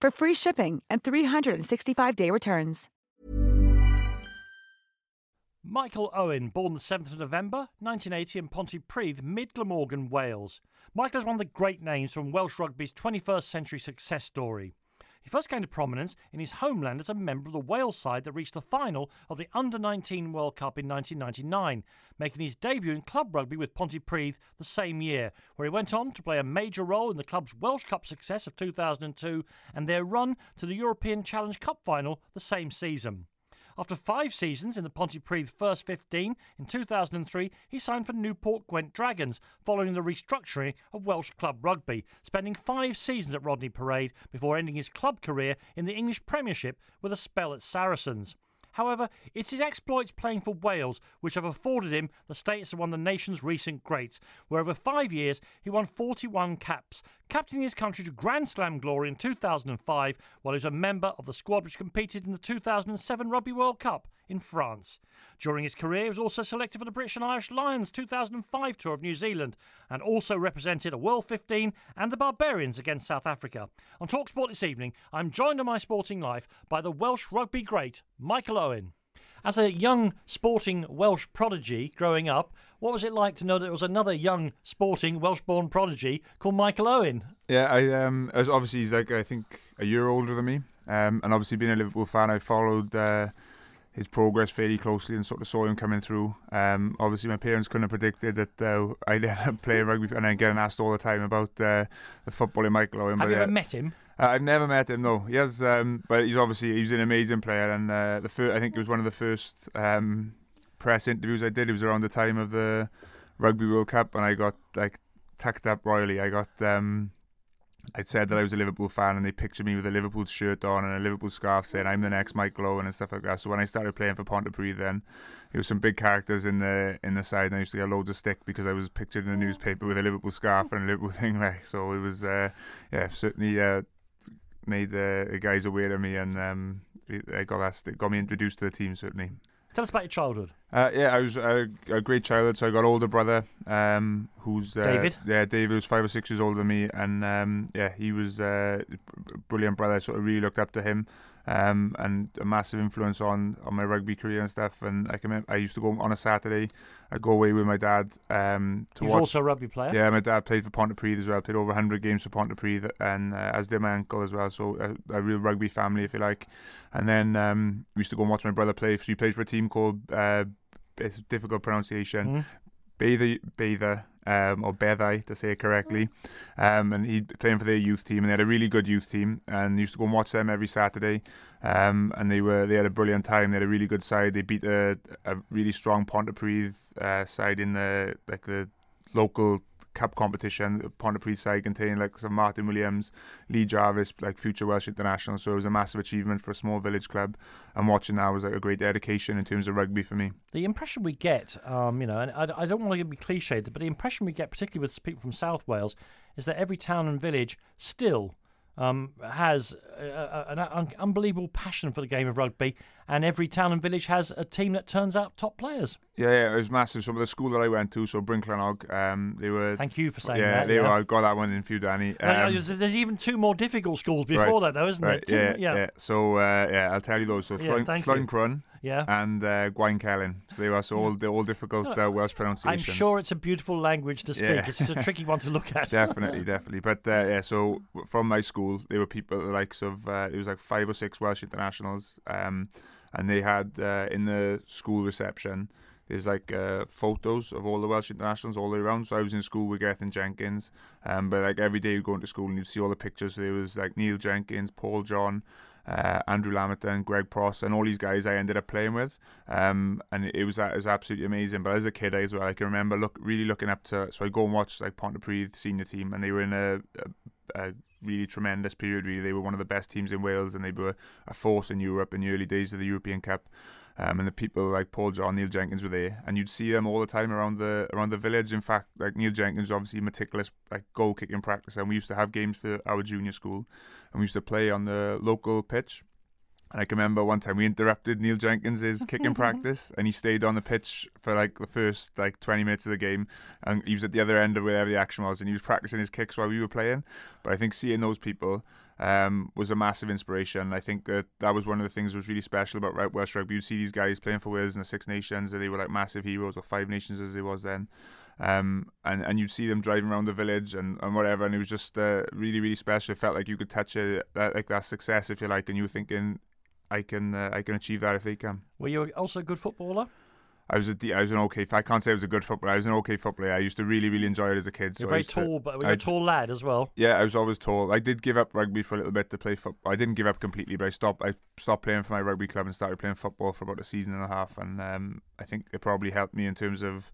for free shipping and 365-day returns. Michael Owen, born the 7th of November 1980 in Pontypridd, mid Glamorgan, Wales. Michael is one of the great names from Welsh rugby's 21st century success story. He first came to prominence in his homeland as a member of the Wales side that reached the final of the Under 19 World Cup in 1999, making his debut in club rugby with Pontypridd the same year, where he went on to play a major role in the club's Welsh Cup success of 2002 and their run to the European Challenge Cup final the same season. After five seasons in the Pontypridd First 15 in 2003, he signed for Newport Gwent Dragons following the restructuring of Welsh club rugby, spending five seasons at Rodney Parade before ending his club career in the English Premiership with a spell at Saracens. However, it's his exploits playing for Wales which have afforded him the status of one of the nation's recent greats, where over five years he won 41 caps, captaining his country to Grand Slam glory in 2005 while he was a member of the squad which competed in the 2007 Rugby World Cup in France. During his career, he was also selected for the British and Irish Lions 2005 tour of New Zealand and also represented a World 15 and the Barbarians against South Africa. On Talksport this evening, I'm joined on my sporting life by the Welsh rugby great Michael Owen. As a young sporting Welsh prodigy growing up, what was it like to know that there was another young sporting Welsh-born prodigy called Michael Owen? Yeah, I um, as obviously he's like I think a year older than me, um, and obviously being a Liverpool fan, I followed uh, his progress fairly closely and sort of saw him coming through. Um, obviously, my parents couldn't have predicted that uh, I'd end up playing rugby, and I'm getting asked all the time about uh, the footballing Michael Owen. Have but, you uh, ever met him? uh, I've never met him, no. He has, um, but he's obviously he's an amazing player, and uh, the fir- I think it was one of the first um, press interviews I did. It was around the time of the Rugby World Cup, and I got like tucked up royally. I got um, I said that I was a Liverpool fan, and they pictured me with a Liverpool shirt on and a Liverpool scarf, saying I'm the next Michael Owen and stuff like that. So when I started playing for Pontypridd, then there was some big characters in the in the side, and I used to get loads of stick because I was pictured in the newspaper with a Liverpool scarf and a Liverpool thing. Like so, it was uh, yeah certainly uh, made the guys aware of me, and um, got that stick, got me introduced to the team certainly. Tell us about your childhood. Uh, yeah, I was a, a great childhood. So I got older brother, um, who's uh, David? Yeah, David was five or six years older than me, and um, yeah, he was uh, a brilliant brother. I sort of really looked up to him, um, and a massive influence on, on my rugby career and stuff. And I can remember, I used to go on a Saturday, I'd go away with my dad um, to He was watch. also a rugby player. Yeah, my dad played for Pontypridd as well. Played over 100 games for Pontypridd, and uh, as did my uncle as well. So a, a real rugby family, if you like. And then um, we used to go and watch my brother play. So he played for a team called uh, it's a difficult pronunciation. Bather, um, or Beddau to say it correctly. Um, and he'd playing for their youth team, and they had a really good youth team. And used to go and watch them every Saturday. Um, and they were they had a brilliant time. They had a really good side. They beat a, a really strong Pontypridd uh, side in the like the local cup competition. Pontypridd side containing like some Martyn Williams, Lee Jarvis, like future Welsh international. So it was a massive achievement for a small village club. And watching that was like a great dedication in terms of rugby for me. The impression we get, um, you know, and I, I don't want to be cliched, but the impression we get, particularly with people from South Wales, is that every town and village still um, has a, a, an un- unbelievable passion for the game of rugby, and every town and village has a team that turns out top players. Yeah, yeah, it was massive. So the school that I went to, so Bryncelynnog, um, they were. Thank you for saying yeah, that. they yeah. They were. I got that one in few, Danny. Um, there's, there's even two more difficult schools before right, that, though, isn't right, there? Yeah, yeah. So uh, yeah, I'll tell you those. So Yeah, thank you. Llwyncrwn, Yeah. and uh, Gwaun So they were so all the all difficult uh, Welsh pronunciations. I'm sure it's a beautiful language to speak. Yeah. It's just a tricky one to look at. definitely, definitely. But uh, yeah, so from my school, there were people the likes of uh, it was like five or six Welsh internationals, um, and they had uh, in the school reception. There's like uh, photos of all the Welsh internationals all the way around. So I was in school with Gethin Jenkins, um, but like every day you go into school and you'd see all the pictures. So there was like Neil Jenkins, Paul John, uh, Andrew Lamerton, Greg Pross, and all these guys I ended up playing with. Um, and it was it was absolutely amazing. But as a kid, as well, I can remember look really looking up to. So I go and watch like Pontypridd senior team, and they were in a, a, a really tremendous period. Really, they were one of the best teams in Wales, and they were a force in Europe in the early days of the European Cup. Um, and the people like Paul John, Neil Jenkins were there, and you'd see them all the time around the around the village. In fact, like Neil Jenkins, obviously meticulous like goal kicking practice, and we used to have games for our junior school, and we used to play on the local pitch. And I can remember one time we interrupted Neil Jenkins's kicking practice, and he stayed on the pitch for like the first like 20 minutes of the game, and he was at the other end of wherever the action was, and he was practicing his kicks while we were playing. But I think seeing those people um, was a massive inspiration. I think that that was one of the things that was really special about right Welsh rugby. You see these guys playing for Wales in the Six Nations, and they were like massive heroes, or Five Nations as it was then. Um, and and you'd see them driving around the village and, and whatever, and it was just uh, really really special. It felt like you could touch it, that, like that success, if you like, and you were thinking, I can uh, I can achieve that if they can. Were you also a good footballer? I was a de- I was an okay. I can't say I was a good footballer. I was an okay footballer. I used to really really enjoy it as a kid. So You're I very used to- tall, but you're a tall lad as well. Yeah, I was always tall. I did give up rugby for a little bit to play football. I didn't give up completely, but I stopped. I stopped playing for my rugby club and started playing football for about a season and a half. And um, I think it probably helped me in terms of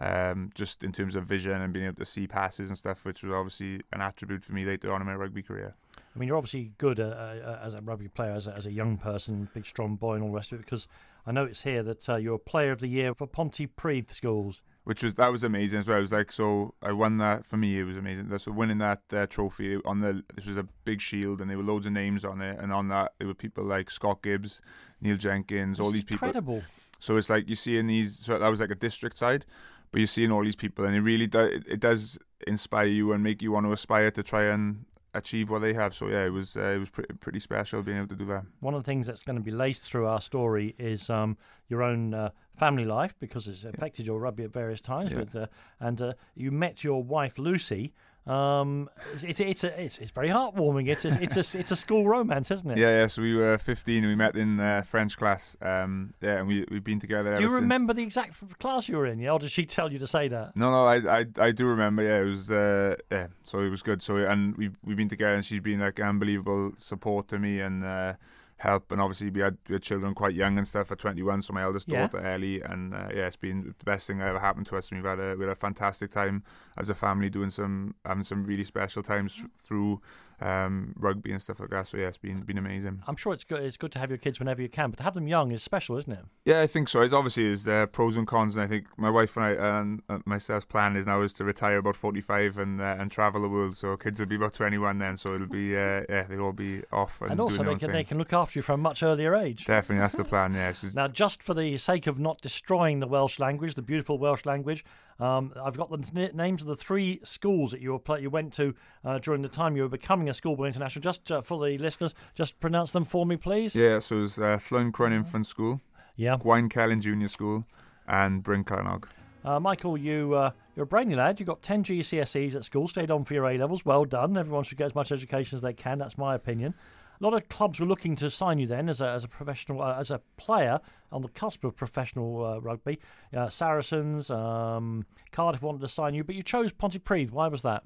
um, just in terms of vision and being able to see passes and stuff, which was obviously an attribute for me later on in my rugby career. I mean, you're obviously good uh, uh, as a rugby player, as a, as a young person, big strong boy, and all the rest of it. Because I know it's here that uh, you're a Player of the Year for Pontypridd schools. which was that was amazing as well. It was like so I won that for me. It was amazing. So winning that uh, trophy on the this was a big shield and there were loads of names on it, and on that there were people like Scott Gibbs, Neil Jenkins, all It's these people. Incredible. So it's like you see in these. So that was like a district side, but you're seeing all these people, and it really. It, it does inspire you and make you want to aspire to try and achieve what they have. So yeah, it was uh, it was pretty pretty special being able to do that. One of the things that's going to be laced through our story is um, your own uh, family life because it's affected your rugby at various times. Yeah. With uh, and uh, you met your wife Lucy. Um, it's it's a, it's it's very heartwarming. It's a, it's a it's a school romance, isn't it? Yeah, yeah. So we were 15 and we met in uh, French class. Um, yeah, and we we've been together. Do you ever since. remember the exact class you were in? Yeah, or did she tell you to say that? No, no, I, I, I do remember. Yeah, it was, uh, yeah. So it was good. So and we've we've been together, and she's been like unbelievable support to me and uh, help. And obviously, we had, we had children quite young and stuff at 21. So my eldest Yeah. daughter Ellie, and uh, yeah, it's been the best thing that ever happened to us. And we've had a we had a fantastic time as a family, doing some having some really special times through um, rugby and stuff like that. So yeah, it's been been amazing. I'm sure it's good. It's good to have your kids whenever you can, but to have them young is special, isn't it? Yeah, I think so. It's obviously there's uh, pros and cons, and I think my wife and I and myself's plan is now is to retire about 45 and uh, and travel the world. So kids will be about 21 then, so it'll be uh, yeah they'll all be off and, And also, they can thing. they can look after you from a much earlier age. Definitely, that's the plan. Yeah, Now, just for the sake of not destroying the Welsh language, the beautiful Welsh language, um, I've got the n- names of the three schools that you were pla you went to uh, during the time you were becoming a schoolboy international. Just uh, for the listeners, just pronounce them for me, please. yeah, so it's uh, Llwyn Infant School, Yeah. Gwaun Celyn Junior School, and Bryn Celynnog. Uh, Michael, you uh, you're a brainy lad. You got 10 GCSEs at school. Stayed on for your A levels. Well done. Everyone should get as much education as they can. That's my opinion. A lot of clubs were looking to sign you then as a, as a professional, uh, as a player on the cusp of professional uh, rugby. Uh, Saracens, um, Cardiff wanted to sign you, but you chose Pontypridd. Why was that?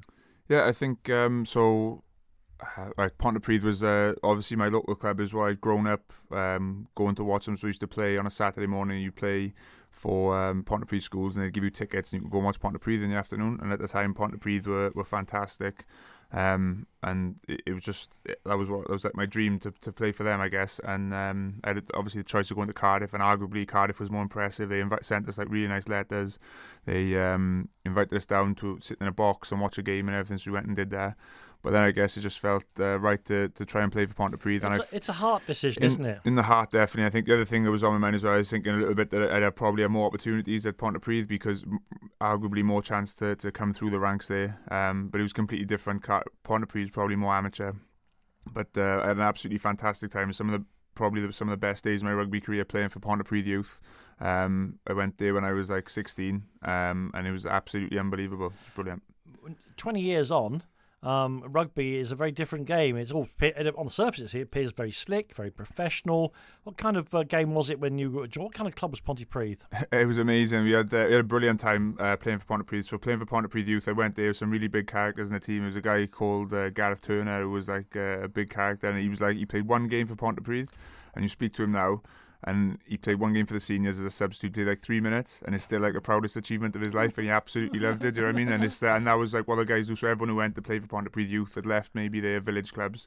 Yeah, I think um, so. Uh, Pontypridd was uh, obviously my local club is where I'd grown up um, going to watch them. So I used to play on a Saturday morning. You play for um, Pontypridd schools, and they'd give you tickets, and you could go and watch Pontypridd in the afternoon. And at the time, Pontypridd were, were fantastic. Um, and it, it was just that was what that was like my dream to, to play for them, I guess. And um, I had obviously the choice of going to Cardiff, and arguably Cardiff was more impressive. They invite, sent us like really nice letters. They um, invited us down to sit in a box and watch a game and everything. So we went and did that. But then I guess it just felt uh, right to, to try and play for Pontypridd. And It's it's a heart decision, in, isn't it? In the heart, definitely. I think the other thing that was on my mind as well, I was thinking a little bit that I'd have probably have more opportunities at Pontypridd because arguably more chance to, to come through the ranks there. Um, but it was completely different. Pontypridd is probably more amateur. But uh, I had an absolutely fantastic time. Some of the probably the, some of the best days of my rugby career playing for Pontypridd Youth. Um, I went there when I was like 16, um, and it was absolutely unbelievable. Brilliant. 20 years on, um, rugby is a very different game. It's all on the surface. It appears very slick, very professional. What kind of uh, game was it when you were? What kind of club was Pontypridd? It was amazing. We had, uh, we had a brilliant time uh, playing for Pontypridd. So playing for Pontypridd Youth, I went there with some really big characters in the team. There was a guy called uh, Gareth Turner who was like uh, a big character, and he was like he played one game for Pontypridd, and you speak to him now and he played one game for the seniors as a substitute, played like three minutes, and it's still like the proudest achievement of his life, and he absolutely loved it. Do you know what I mean? And it's uh, and that was like what the guys do. So everyone who went to play for Pontypridd Youth had left maybe their village clubs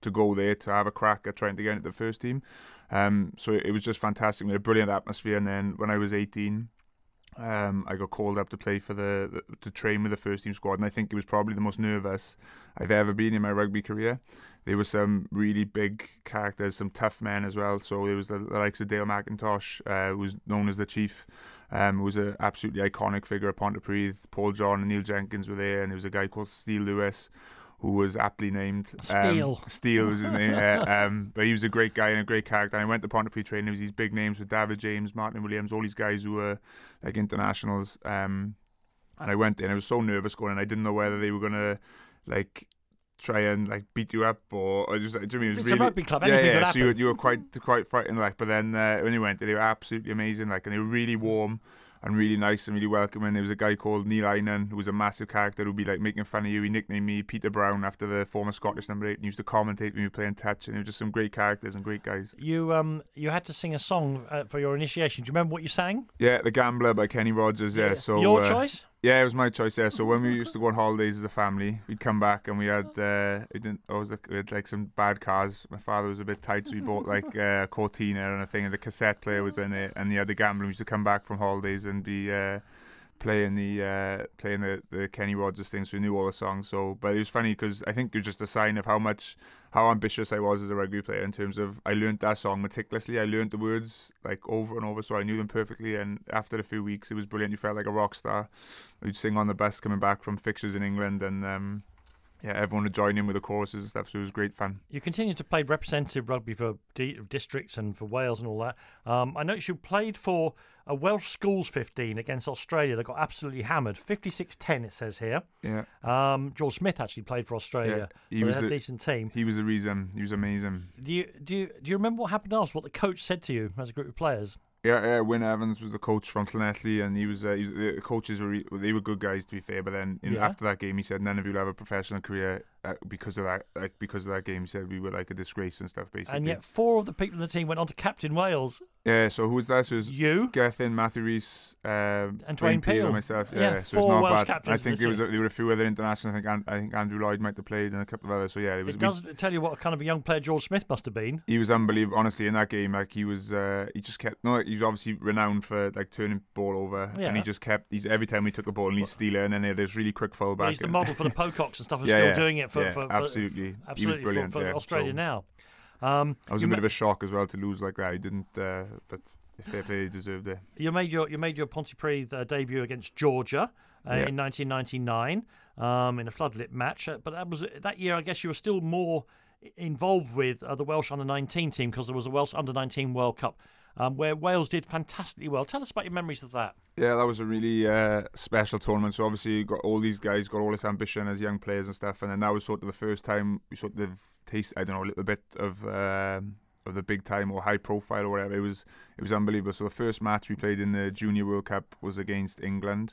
to go there to have a crack at trying to get into the first team. Um, so it was just fantastic. We had a brilliant atmosphere, and then when I was 18. Um, I got called up to play for the, the, to train with the first team squad, and I think it was probably the most nervous I've ever been in my rugby career. There were some really big characters, some tough men as well. So there was the, the likes of Dale McIntosh, uh, who was known as the Chief, um, who was an absolutely iconic figure at Pontypridd. Paul John and Neil Jenkins were there, and there was a guy called Steele Lewis, who was aptly named Steele. Um, Steele was his name. um, but he was a great guy and a great character. And I went to Pontypridd training. There was these big names with David James, Martyn Williams, all these guys who were like internationals. Um, and I went there and I was so nervous going, and I didn't know whether they were gonna like try and like beat you up or, or just like, do you mean it was it's really, a rugby club. yeah, yeah. So you, you were quite quite frightened, like. But then uh, when you went, they were absolutely amazing, like, and they were really warm and really nice and really welcoming. There was a guy called Neil Einan who was a massive character who'd be like making fun of you. He nicknamed me Peter Brown after the former Scottish number eight and used to commentate when we were playing touch. And it was just some great characters and great guys. You um you had to sing a song uh, for your initiation. Do you remember what you sang? Yeah, The Gambler by Kenny Rogers. Yeah, so your uh, choice. Yeah, it was my choice. Yeah, so when we used to go on holidays as a family, we'd come back and we had uh, we didn't. I was like, we had like some bad cars. My father was a bit tight, so we bought like uh, a Cortina and a thing, and the cassette player was in it, and the other gambler. We used to come back from holidays and be. Uh, playing the uh, playing the, the Kenny Rogers thing, so we knew all the songs. So, but it was funny because I think it was just a sign of how much how ambitious I was as a rugby player in terms of I learned that song meticulously. I learned the words like over and over, so I knew them perfectly. And after a few weeks, it was brilliant. You felt like a rock star. You'd sing on the bus coming back from fixtures in England, and um, yeah, everyone would join in with the choruses and stuff. So it was great fun. You continue to play representative rugby for D- districts and for Wales and all that. Um, I noticed you played for a Welsh schools 15 against Australia. They got absolutely hammered, 56-10 it says here. Yeah, Um, George Smith actually played for Australia, he so they was had a a- decent team. he was a reason. He was amazing. Do you do you, do you remember what happened after? What the coach said to you as a group of players? Yeah, yeah. Wyn Evans was the coach from Llanelli, and he was, uh, he was the coaches were they were good guys to be fair. But then know, Yeah. after that game, he said none of you will have a professional career uh, because of that. Like because of that game, he said we were like a disgrace and stuff. Basically, And yet, four of the people in the team went on to captain Wales. yeah. So who was that? So it was You, Gethin, Matthew Rees, um, And Dwayne Peel. and myself. Yeah, Yeah, so it's not Welsh bad. I think there was a, there were a few other internationals. I think I think Andrew Lloyd might have played and a couple of others. So yeah, it was. it we- does tell you what kind of a young player George Smith must have been. he was unbelievable. Honestly, in that game, like he was, uh, he just kept. No, he was obviously renowned for like turning ball over, Yeah. and he just kept. He's every time we took the ball, and he'd steal it, and then he had this really quick fullback. Well, he's the model for the Pococks and stuff. And Yeah, still yeah, doing it for, yeah, for, for absolutely. He was absolutely for- brilliant, for, yeah, Australia so- now. Um, I was a bit ma- of a shock as well to lose like that. He didn't, uh, but fair play, he deserved it. You made your you made your Pontypridd uh, debut against Georgia uh, Yeah. in 1999 um, in a floodlit match, uh, but that was that year. I guess you were still more involved with uh, the Welsh under 19 team because there was a Welsh under 19 World Cup um, where Wales did fantastically well. Tell us about your memories of that. Yeah, that was a really uh, special tournament. So obviously, you got all these guys got all this ambition as young players and stuff, and then that was sort of the first time we sort of taste. I don't know a little bit of. Um, of the big time or high profile or whatever, it was it was unbelievable. So the first match we played in the Junior World Cup was against England.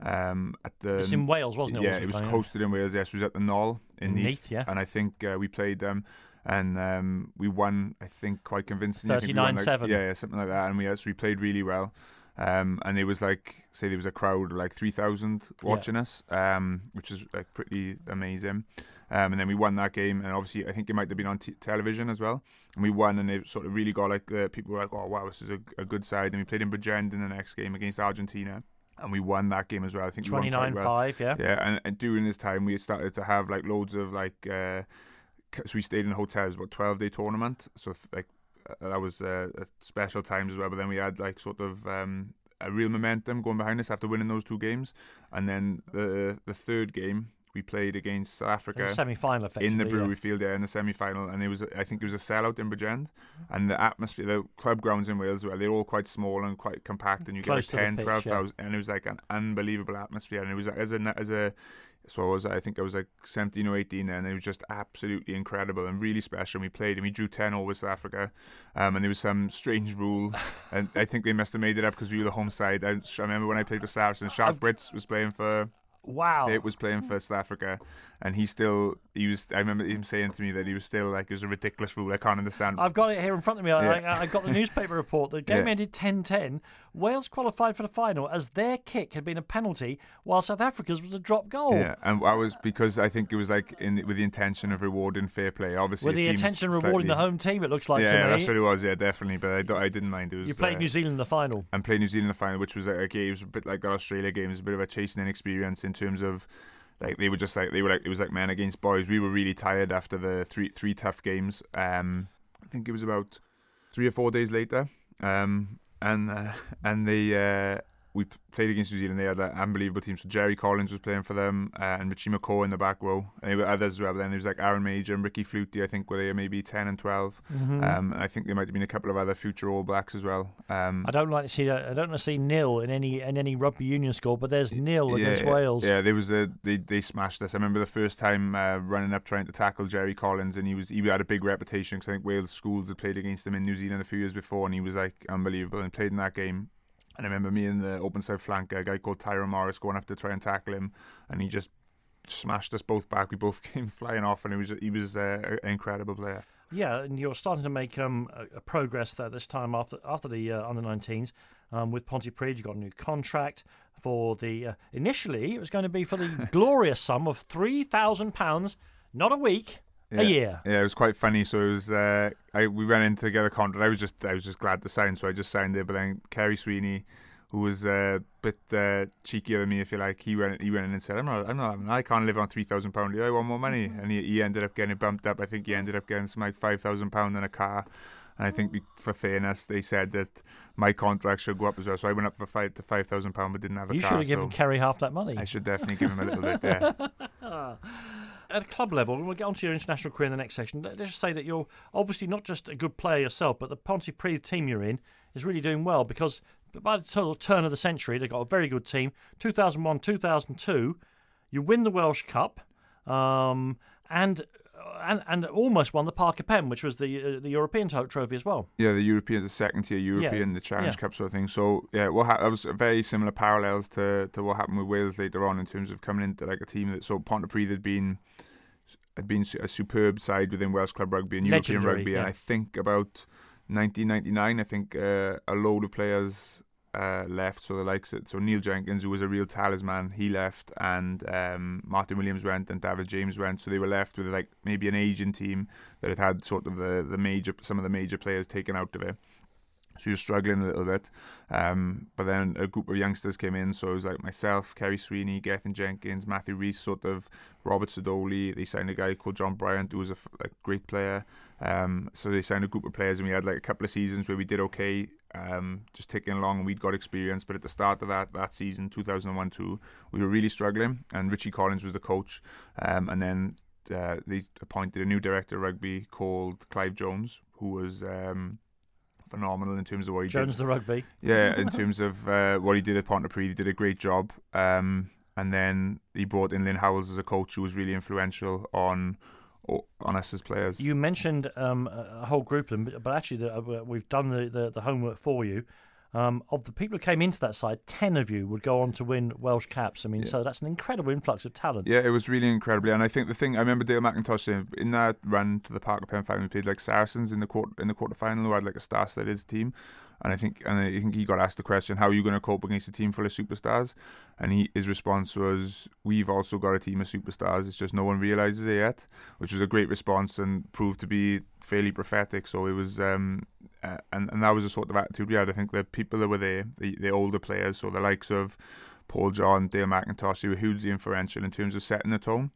Um, at the It's in Wales, wasn't it? yeah, it was playing? hosted in Wales. Yes, it was at the Gnoll in Neath, Neath. yeah. and I think uh, we played them, and um, we won. I think quite convincingly. I think we won, like- 39-7. Yeah, yeah, something like that. And we we played really well. Um, and it was like say there was a crowd of like three thousand watching us, um, which is like pretty amazing. Um, and then we won that game, and obviously I think it might have been on t- television as well. And we won, and it sort of really got like uh, people were like, "Oh wow, this is a, a good side." And we played in Bridgend in the next game against Argentina, and we won that game as well. I think we won quite 29 well. 5, yeah. Yeah, and, and during this time, we started to have like loads of like. Uh, so we stayed in hotels, about twelve day tournament. So like uh, that was uh, a special times as well. But then we had like sort of um, a real momentum going behind us after winning those two games, and then the the third game we played against South Africa semi-final in the Brewery yeah. Field there in the semi-final, and it was I think it was a sellout in Bridgend, and the atmosphere, the club grounds in Wales, were they're all quite small and quite compact, and you Close get like 10, pitch, 12,000, and it was like an unbelievable atmosphere, and it was as a as a so I was I think I was like 17 or 18 then, and it was just absolutely incredible and really special. And we played and we drew 10 over South Africa, um, and there was some strange rule, and I think they must have made it up because we were the home side. I, I remember when I played for Saracens, Schalk Brits was playing for Wow. it was playing for South Africa, and he still he was. I remember him saying to me that he was still like it was a ridiculous rule. I can't understand. I've got it here in front of me. I, Yeah. I, I got the newspaper report. The game Yeah. ended 10-10. Wales qualified for the final as their kick had been a penalty, while South Africa's was a drop goal. Yeah, and I was because I think it was like in with the intention of rewarding fair play. Obviously, With the intention of rewarding the home team, it looks like yeah, to me. that's what it was. Yeah, definitely. But I, I didn't mind. It was you played uh, New Zealand in the final. and played New Zealand in the final, which was like, okay, it was a bit like an Australia game. It was a bit of a chasing experience in terms of like they were just like they were like it was like men against boys. We were really tired after the three three tough games. Um, I think it was about three or four days later. Um, and uh, and they uh, we played against New Zealand. They had an unbelievable team. So Jerry Collins was playing for them, uh, and Richie McCaw in the back row. And there were others as well. But then there was like Aaron Mauger and Ricky Flutey. I think were they maybe ten and 12 Mm-hmm. Um, and I think there might have been a couple of other future All Blacks as well. Um, I don't like to see that. I don't want to see nil in any in any rugby union score, but there's nil against yeah, Wales. Yeah, there was a they they smashed us. I remember the first time uh, running up trying to tackle Jerry Collins, and he was he had a big reputation because I think Wales schools had played against him in New Zealand a few years before, and he was like unbelievable and played in that game. And I remember me and the open side flanker, a guy called Tyrone Morris, going up to try and tackle him, and he just smashed us both back. We both came flying off, and it was he was uh, an incredible player. Yeah, and you're starting to make um, a, a progress there this time after after the uh, under 19s um, with Pontypridd. You got a new contract for the. Uh, initially, it was going to be for the glorious sum of three thousand pounds, not a week, Yeah. a year. Yeah, it was quite funny. So it was, uh, I we went in to get a contract. I was just, I was just glad to sign, so I just signed it. But then Ceri Sweeney, who was a bit uh, cheekier than me, if you like, he went, he went in and said, "I'm not, I'm not, I can't live on three thousand pound. I want more money." And he, he ended up getting bumped up. I think he ended up getting some like five thousand pound in a car. And I think we, for fairness, they said that my contract should go up as well. So I went up for five to five thousand pound, but didn't have a You car. should have given so Ceri half that money. I should definitely give him a little bit there. At a club level, we'll get onto your international career in the next section. Let's just say that you're obviously not just a good player yourself, but the Pontypridd team you're in is really doing well because by the turn of the century, they've got a very good team. 2001, 2002, you win the Welsh Cup, um, and and and almost won the Parker Pen, which was the uh, the European trophy as well. Yeah, the European, the second tier European, the Challenge yeah. Cup sort of thing. So yeah, what ha- that was very similar parallels to, to what happened with Wales later on in terms of coming into like a team that so Pontypridd had been had been a superb side within Welsh club rugby and European Legendary, rugby, and. I think about 1999, I think uh, a load of players. Uh, left, so the likes of so Neil Jenkins, who was a real talisman, he left, and um, Martyn Williams went, and David James went. So they were left with like maybe an Asian team that had had sort of the the major some of the major players taken out of it. So was struggling a little bit. Um, but then a group of youngsters came in. So it was like myself, Ceri Sweeney, Gethin Jenkins, Matthew Rees, sort of Robert Sidoli. They signed a guy called John Bryant, who was a great player. Um, so they signed a group of players, and we had like a couple of seasons where we did okay, um, just ticking along, and we'd got experience. But at the start of that that season, 2001-2, we were really struggling, and Richie Collins was the coach. Um, and then uh, they appointed a new director of rugby called Clive Jones, who was um, phenomenal in terms of what he did. Jones the rugby. Yeah, in terms of uh, what he did at Pontypridd, he did a great job. Um, and then he brought in Lynn Howells as a coach, who was really influential on on us as players. You mentioned um, a whole group of them, but- but actually, the, uh, we've done the, the, the homework for you. Um, of the people who came into that side, ten of you would go on to win Welsh caps. I mean, Yeah. so that's an incredible influx of talent. Yeah, it was really incredibly, and I think the thing I remember Dale McIntosh saying in that run to the Parker Pen final, we played like Saracens in the quarter in the quarter final, who had like a star-studded team, and I think and I think he got asked the question, "How are you going to cope against a team full of superstars?" And he his response was, "We've also got a team of superstars. It's just no one realizes it yet," which was a great response and proved to be fairly prophetic. So it was, um, uh, and and that was the sort of attitude we had. I think the people that were there, the the older players, so the likes of Paul John, Dale McIntosh, who were hugely influential in terms of setting the tone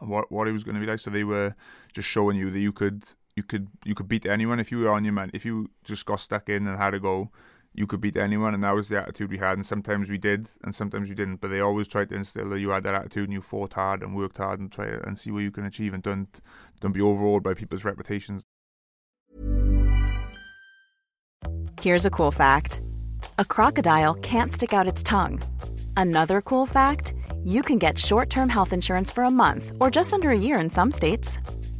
what what it was going to be like. So they were just showing you that you could you could you could beat anyone if you were on your man. If you just got stuck in and had a go, you could beat anyone, and that was the attitude we had. And sometimes we did, and sometimes we didn't. But they always tried to instill that you had that attitude and you fought hard and worked hard and try and see what you can achieve, and don't don't be overawed by people's reputations. Here's a cool fact: a crocodile can't stick out its tongue. Another cool fact: you can get short-term health insurance for a month or just under a year in some states.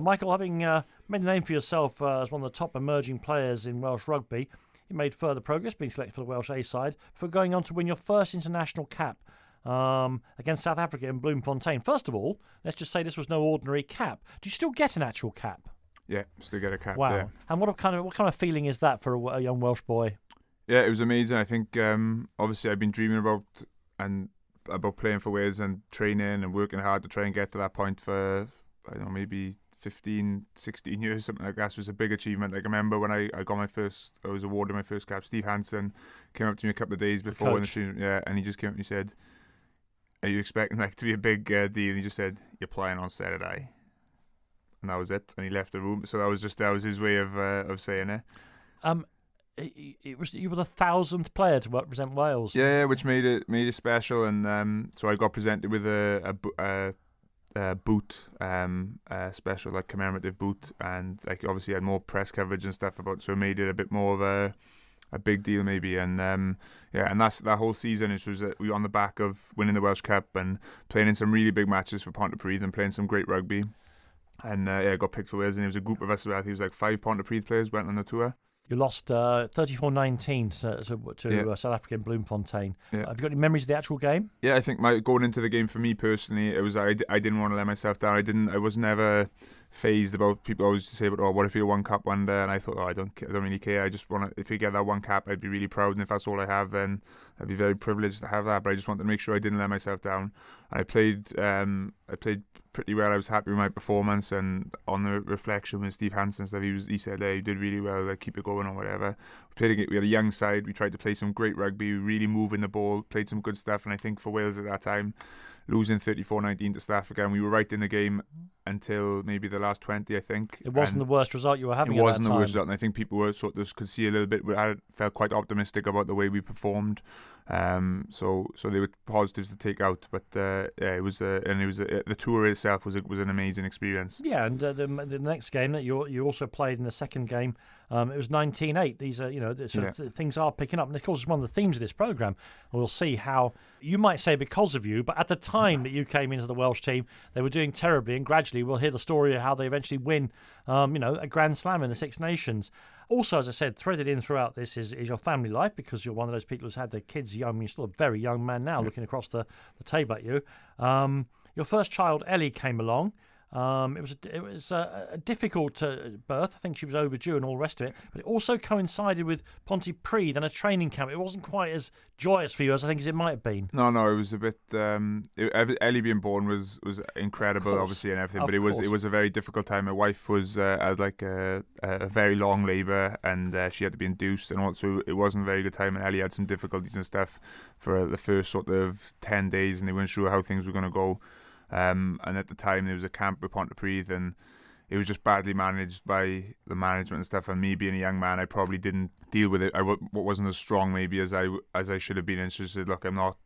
Michael, having uh, made a name for yourself uh, as one of the top emerging players in Welsh rugby, you made further progress being selected for the Welsh A side for going on to win your first international cap um, against South Africa in Bloemfontein. First of all, let's just say this was no ordinary cap. Do you still get an actual cap? Yeah, still get a cap. Wow! Yeah. And what kind of what kind of feeling is that for a, a young Welsh boy? Yeah, it was amazing. I think um, obviously I've been dreaming about and about playing for Wales and training and working hard to try and get to that point for I don't know maybe 15, 16 years, something like that. So it was a big achievement. Like I remember when I, I got my first, I was awarded my first cap. Steve Hansen came up to me a couple of days before, the the, yeah, and he just came up and he said, "Are you expecting like to be a big uh, deal?" And he just said, "You're playing on Saturday," and that was it. And he left the room. So that was just that was his way of uh, of saying it. Um, it, it, was you were the thousandth player to represent Wales. Yeah, which made it made it special. And um, so I got presented with a, a, a uh, boot, um, uh, special like commemorative boot, and like obviously had more press coverage and stuff about, so it made it a bit more of a a big deal maybe. And um, yeah, and that's that whole season. It was uh, we were on the back of winning the Welsh Cup and playing in some really big matches for Pontypridd and playing some great rugby. And uh, yeah, got picked for Wales, and it was a group of us. I think it was like five Pontypridd players went on the tour. You lost uh, 34-19 to, to, to yeah. uh, South Africa in Bloemfontein. Yeah. Have you got any memories of the actual game? Yeah, I think my going into the game for me personally, it was I, I didn't want to let myself down. I didn't. I was never phased about people always say, "But oh, what if you one cap one day?" And I thought, oh, I don't, I don't really care. I just want to. If you get that one cap, I'd be really proud. And if that's all I have, then I'd be very privileged to have that. But I just wanted to make sure I didn't let myself down. And I played, um, I played pretty well. I was happy with my performance. And on the reflection with Steve Hansen stuff, he was, he said, "Hey, you did really well. Like, keep it going or whatever." We played. We had a young side. We tried to play some great rugby. We really moving the ball. Played some good stuff. And I think for Wales at that time losing 34-19 to South Africa, and we were right in the game until maybe the last 20, I think. It wasn't and the worst result you were having. It wasn't the worst result, and I think people were sort of could see a little bit. I felt quite optimistic about the way we performed. Um, so so there were positives to take out, but uh, yeah, it was uh, and it was uh, the tour itself was a, was an amazing experience. Yeah, and uh, the, the next game that you you also played in the second game, um, it was 19-8. These are you know yeah. things are picking up, and of course it's one of the themes of this program. We'll see how you might say because of you, but at the time that you came into the Welsh team, they were doing terribly, and gradually we'll hear the story of how they eventually win, um, you know, a Grand Slam in the Six Nations. Also, as I said, threaded in throughout this is, is your family life because you're one of those people who's had their kids young. You're still a very young man now, looking across the, the table at you. Um, your first child, Ellie, came along. Um, it was a, it was a, a difficult uh, birth. I think she was overdue and all the rest of it. But it also coincided with Pontypridd and a training camp. It wasn't quite as joyous for you as I think as it might have been. No, no, it was a bit. Um, it, Ellie being born was was incredible, obviously, and everything. Of but it was it was a very difficult time. My wife was uh, had like a, a very long labour, and uh, she had to be induced, and also it wasn't a very good time. And Ellie had some difficulties and stuff for the first sort of ten days, and they weren't sure how things were going to go. Um, and at the time there was a camp with Pontypridd and it was just badly managed by the management and stuff. And me being a young man, I probably didn't deal with it. I w- wasn't as strong maybe as I as I should have been. Said, "Look, I'm not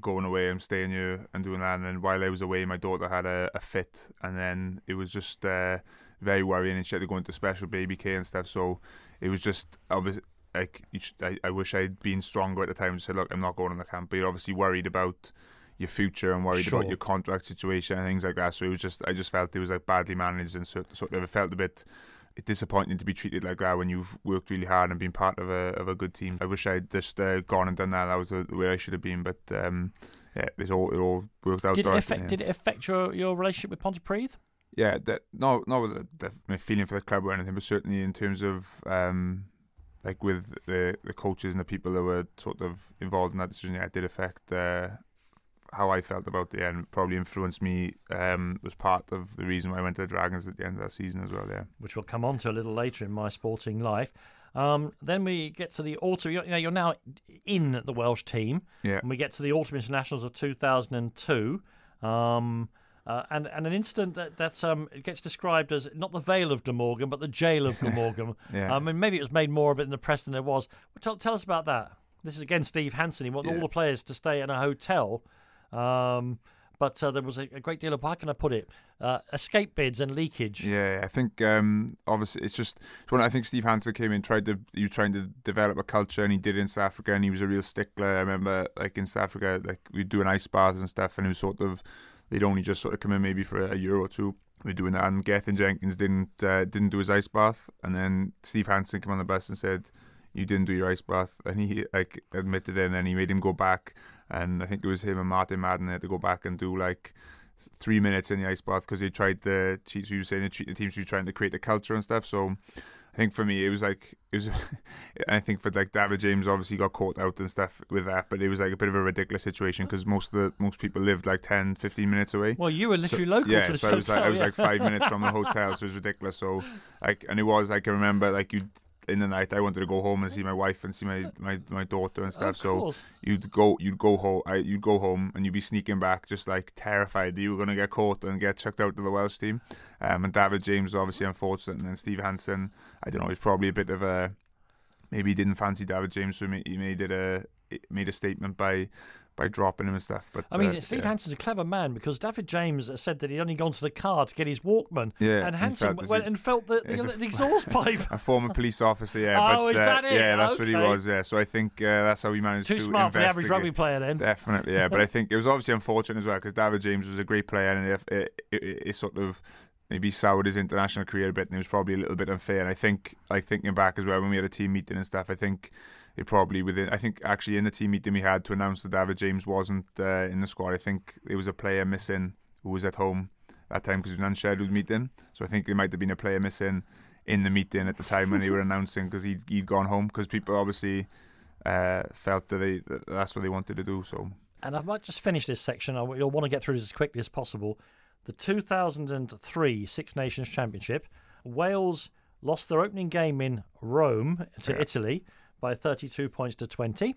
going away. I'm staying here and doing that." And then while I was away, my daughter had a, a fit, and then it was just uh, very worrying. And she had to go into special baby care and stuff. So it was just obviously like I, I wish I'd been stronger at the time and said, "Look, I'm not going on the camp." But you're obviously worried about your future and worried Sure. about your contract situation and things like that. So it was just, I just felt it was like badly managed and sort, sort of it felt a bit disappointing to be treated like that when you've worked really hard and been part of a of a good team. I wish I'd just uh, gone and done that. That was the way I should have been. But um, yeah, it all it all worked out. Did it affect? yeah. Did it affect your, your relationship with Pontypridd? Yeah, that no, not with the, the, my feeling for the club or anything, but certainly in terms of um, like with the the coaches and the people that were sort of involved in that decision. Yeah, it did affect uh, how I felt about the end probably influenced me. Um, was part of the reason why I went to the Dragons at the end of that season as well. Yeah, which we'll come on to a little later in my sporting life. Um, then we get to the autumn. You're, you know, you're now in the Welsh team. Yeah. And we get to the autumn internationals of 2002. Um, uh, and and an incident that that um, gets described as not the Vale of Glamorgan, but the jail of Glamorgan. Yeah. Um, and maybe it was made more of it in the press than there was. Well, tell, tell us about that. This is again Steve Hansen. He wanted all the players to stay in a hotel. Um, but uh, there was a, a great deal of how can I put it? Uh, escape bids and leakage. Yeah, I think um, obviously it's just when I think Steve Hansen came in, tried to he was trying to develop a culture, and he did in South Africa, and he was a real stickler. I remember like in South Africa, like we'd do an ice baths and stuff, and it was sort of they'd only just sort of come in maybe for a year or two. We were doing that, and Gethin Jenkins didn't uh, didn't do his ice bath, and then Steve Hansen came on the bus and said. You didn't do your ice bath, and he like admitted it, and then he made him go back. And I think it was him and Martyn Madden had to go back and do like three minutes in the ice bath because they tried to cheat. So you were saying the teams who were trying to create the culture and stuff. So I think for me it was like it was. I think for like David James obviously got caught out and stuff with that, but it was like a bit of a ridiculous situation because most of the most people lived like 10, 15 minutes away. Well, you were literally So- local yeah, so I was like I was like five minutes from the hotel, so it was ridiculous. So like, and it was like I remember like you. In the night, I wanted to go home and see my wife and see my, my, my daughter and stuff. So you'd go you'd go home I, you'd go home and you'd be sneaking back just like terrified that you were going to get caught and get chucked out to the Welsh team. Um, and David James was obviously unfortunate and then Steve Hansen. I don't know he's probably a bit of a maybe he didn't fancy David James so he he made it a made a statement by by dropping him and stuff but I mean, uh, Steve yeah. Hansen's a clever man because David James said that he'd only gone to the car to get his Walkman. Yeah, And he Hansen felt this went ex- and felt the, the, the exhaust pipe. a former police officer yeah Oh, but is uh, that it? yeah that's what he was yeah so I think uh, that's how he managed Too to smart for the average rugby player then. Definitely, yeah. But I think it was obviously unfortunate as well because David James was a great player and it, it, it, it sort of maybe soured his international career a bit and it was probably a little bit unfair. And I think, like thinking back as well, when we had a team meeting and stuff, I think it probably within. I think actually in the team meeting we had to announce that David James wasn't uh, in the squad. I think it was a player missing who was at home that time because it was an unscheduled meeting. So I think there might have been a player missing in the meeting at the time when they were announcing because he'd, he'd gone home because people obviously uh, felt that they that that's what they wanted to do. So And I might just finish this section. I- You'll want to get through this as quickly as possible. The 2003 Six Nations Championship, Wales lost their opening game in Rome to Yeah. Italy by 32 points to 20.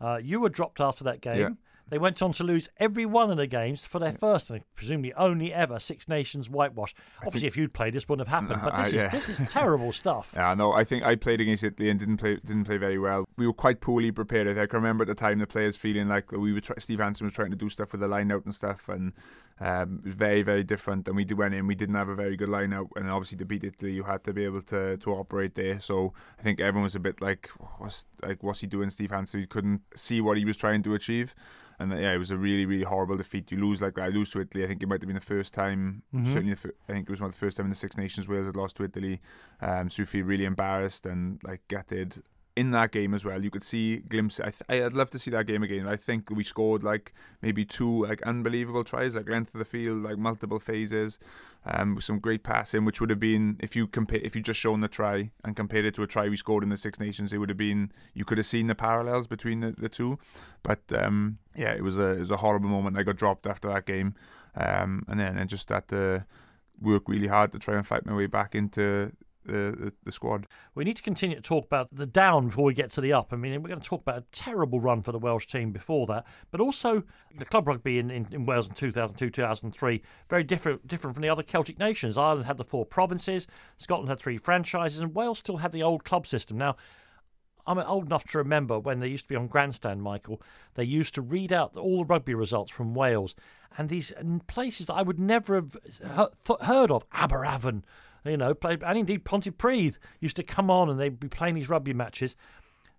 Uh, you were dropped after that game. Yeah. They went on to lose every one of the games for their first and presumably only ever Six Nations whitewash. Obviously, if you'd played, this wouldn't have happened. But Uh, this yeah. is this is terrible stuff. Yeah, no, I think I played against Italy and didn't play didn't play very well. We were quite poorly prepared. I think I remember at the time the players feeling like we were Steve Hansen was trying to do stuff with the line out and stuff, and um, it was very very different. And we did went in, we didn't have a very good line out, and obviously to beat Italy, you had to be able to to operate there. So I think everyone was a bit like, what's like what's he doing, Steve Hansen? He couldn't see what he was trying to achieve. And yeah, it was a really, really horrible defeat. You lose like. I lose to Italy. I think it might have been the first time. Certainly, the I think it was one of the first time in the Six Nations Wales had lost to Italy. Um, so you feel really embarrassed and like gutted. In that game as well, you could see glimpses. I th- I'd love to see that game again. I think we scored like maybe two like unbelievable tries, like length of the field, like multiple phases, um, with some great passing, which would have been if you compare if you just shown the try and compared it to a try we scored in the Six Nations, it would have been you could have seen the parallels between the, the two. But um, yeah, it was a it was a horrible moment. I got dropped after that game, um, and then I just had to work really hard to try and fight my way back into the, the, squad. We need to continue to talk about the down before we get to the up. I mean, we're going to talk about a terrible run for the Welsh team before that, but also the club rugby in, in, in Wales in 2002, 2003, very different different from the other Celtic nations. Ireland had the four provinces, Scotland had three franchises, and Wales still had the old club system. Now, I'm old enough to remember when they used to be on grandstand, Michael. They used to read out all the rugby results from Wales, and these places that I would never have uh, heard of, Aberavon, you know, played, and indeed Pontypridd used to come on and they'd be playing these rugby matches.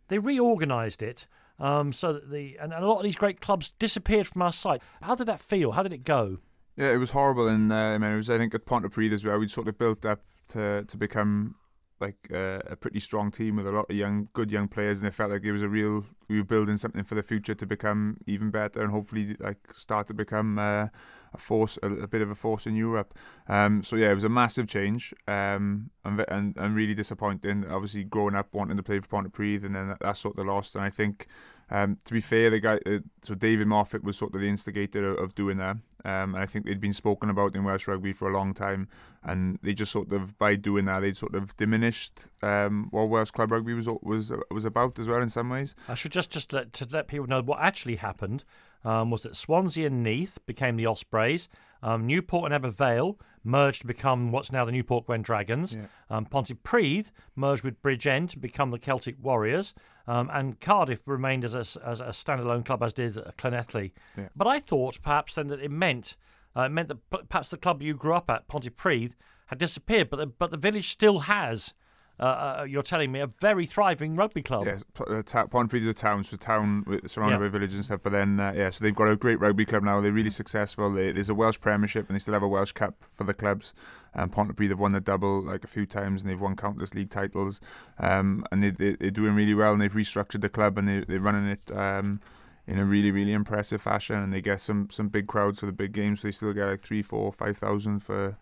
They reorganised it um, so that the and, a lot of these great clubs disappeared from our sight. How did that feel? How did it go? Yeah, it was horrible, and uh, I mean, it was I think at Pontypridd as well. We'd sort of built up to to become like uh, a pretty strong team with a lot of young, good young players, and it felt like it was a real. We were building something for the future to become even better, and hopefully, like start to become uh, a force, a, a, bit of a force in Europe. Um, so yeah, it was a massive change, um, and, and and really disappointing. Obviously, growing up wanting to play for Pontypridd, and then that, that sort of lost. And I think um, to be fair, the guy, uh, so David Moffett was sort of the instigator of, of doing that, um, and I think they'd been spoken about in Welsh rugby for a long time, and they just sort of by doing that they'd sort of diminished um, what Welsh club rugby was was was about as well in some ways. I should just just let, to let people know what actually happened um, was that Swansea and Neath became the Ospreys. Um, Newport and Ebbw Vale merged to become what's now the Newport Gwent Dragons. Yeah. Um, Pontypridd merged with Bridgend to become the Celtic Warriors. Um, and Cardiff remained as a, as a standalone club, as did Llanelli. Yeah. But I thought perhaps then that it meant uh, it meant that perhaps the club you grew up at, Pontypridd, had disappeared, but the, but the village still has uh, uh, you're telling me, a very thriving rugby club. Yeah, uh, ta- is a town, so town surrounded yeah. by villages and stuff. But then, uh, yeah, so they've got a great rugby club now. They're really successful. They, there's a Welsh Premiership, and they still have a Welsh Cup for the clubs. Um, Pontypridd have won the double like a few times, and they've won countless league titles. Um, and they, they, are doing really well, and they've restructured the club, and they, they're running it. Um, in a really, really impressive fashion, and they get some some big crowds for the big games. So they still get like three, four, five thousand for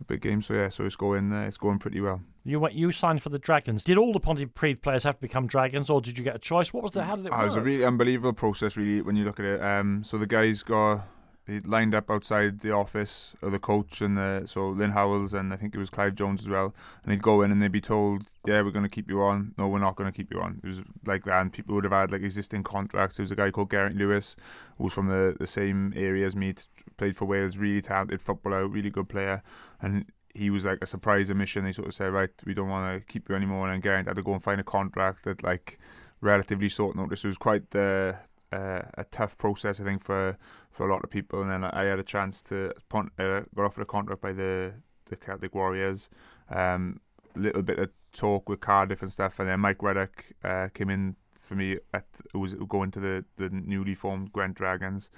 a big game. So yeah, so it's going uh, it's going pretty well. You went, you signed for the Dragons. Did all the Pontypridd players have to become Dragons, or did you get a choice? What was the how did it? Oh, it was a really unbelievable process, really, when you look at it. Um, so the guys got they lined up outside the office of the coach and the, so Lynn Howells and I think it was Clive Jones as well. And they'd go in and they'd be told, "Yeah, we're going to keep you on. No, we're not going to keep you on." It was like that, and people would have had like existing contracts. There was a guy called Geraint Lewis, who was from the, the same area as me, played for Wales, really talented footballer, really good player, and he was like a surprise admission. They sort of said, "Right, we don't want to keep you anymore," and Geraint had to go and find a contract that like relatively short notice. It was quite uh, uh, a tough process, I think, for for a lot of people. And then I had a chance to uh, got offered a contract by the the Celtic Warriors. A um, little bit of talk with Cardiff and stuff, and then Mike Ruddock uh, came in for me at was going to the the newly formed Gwent Dragons.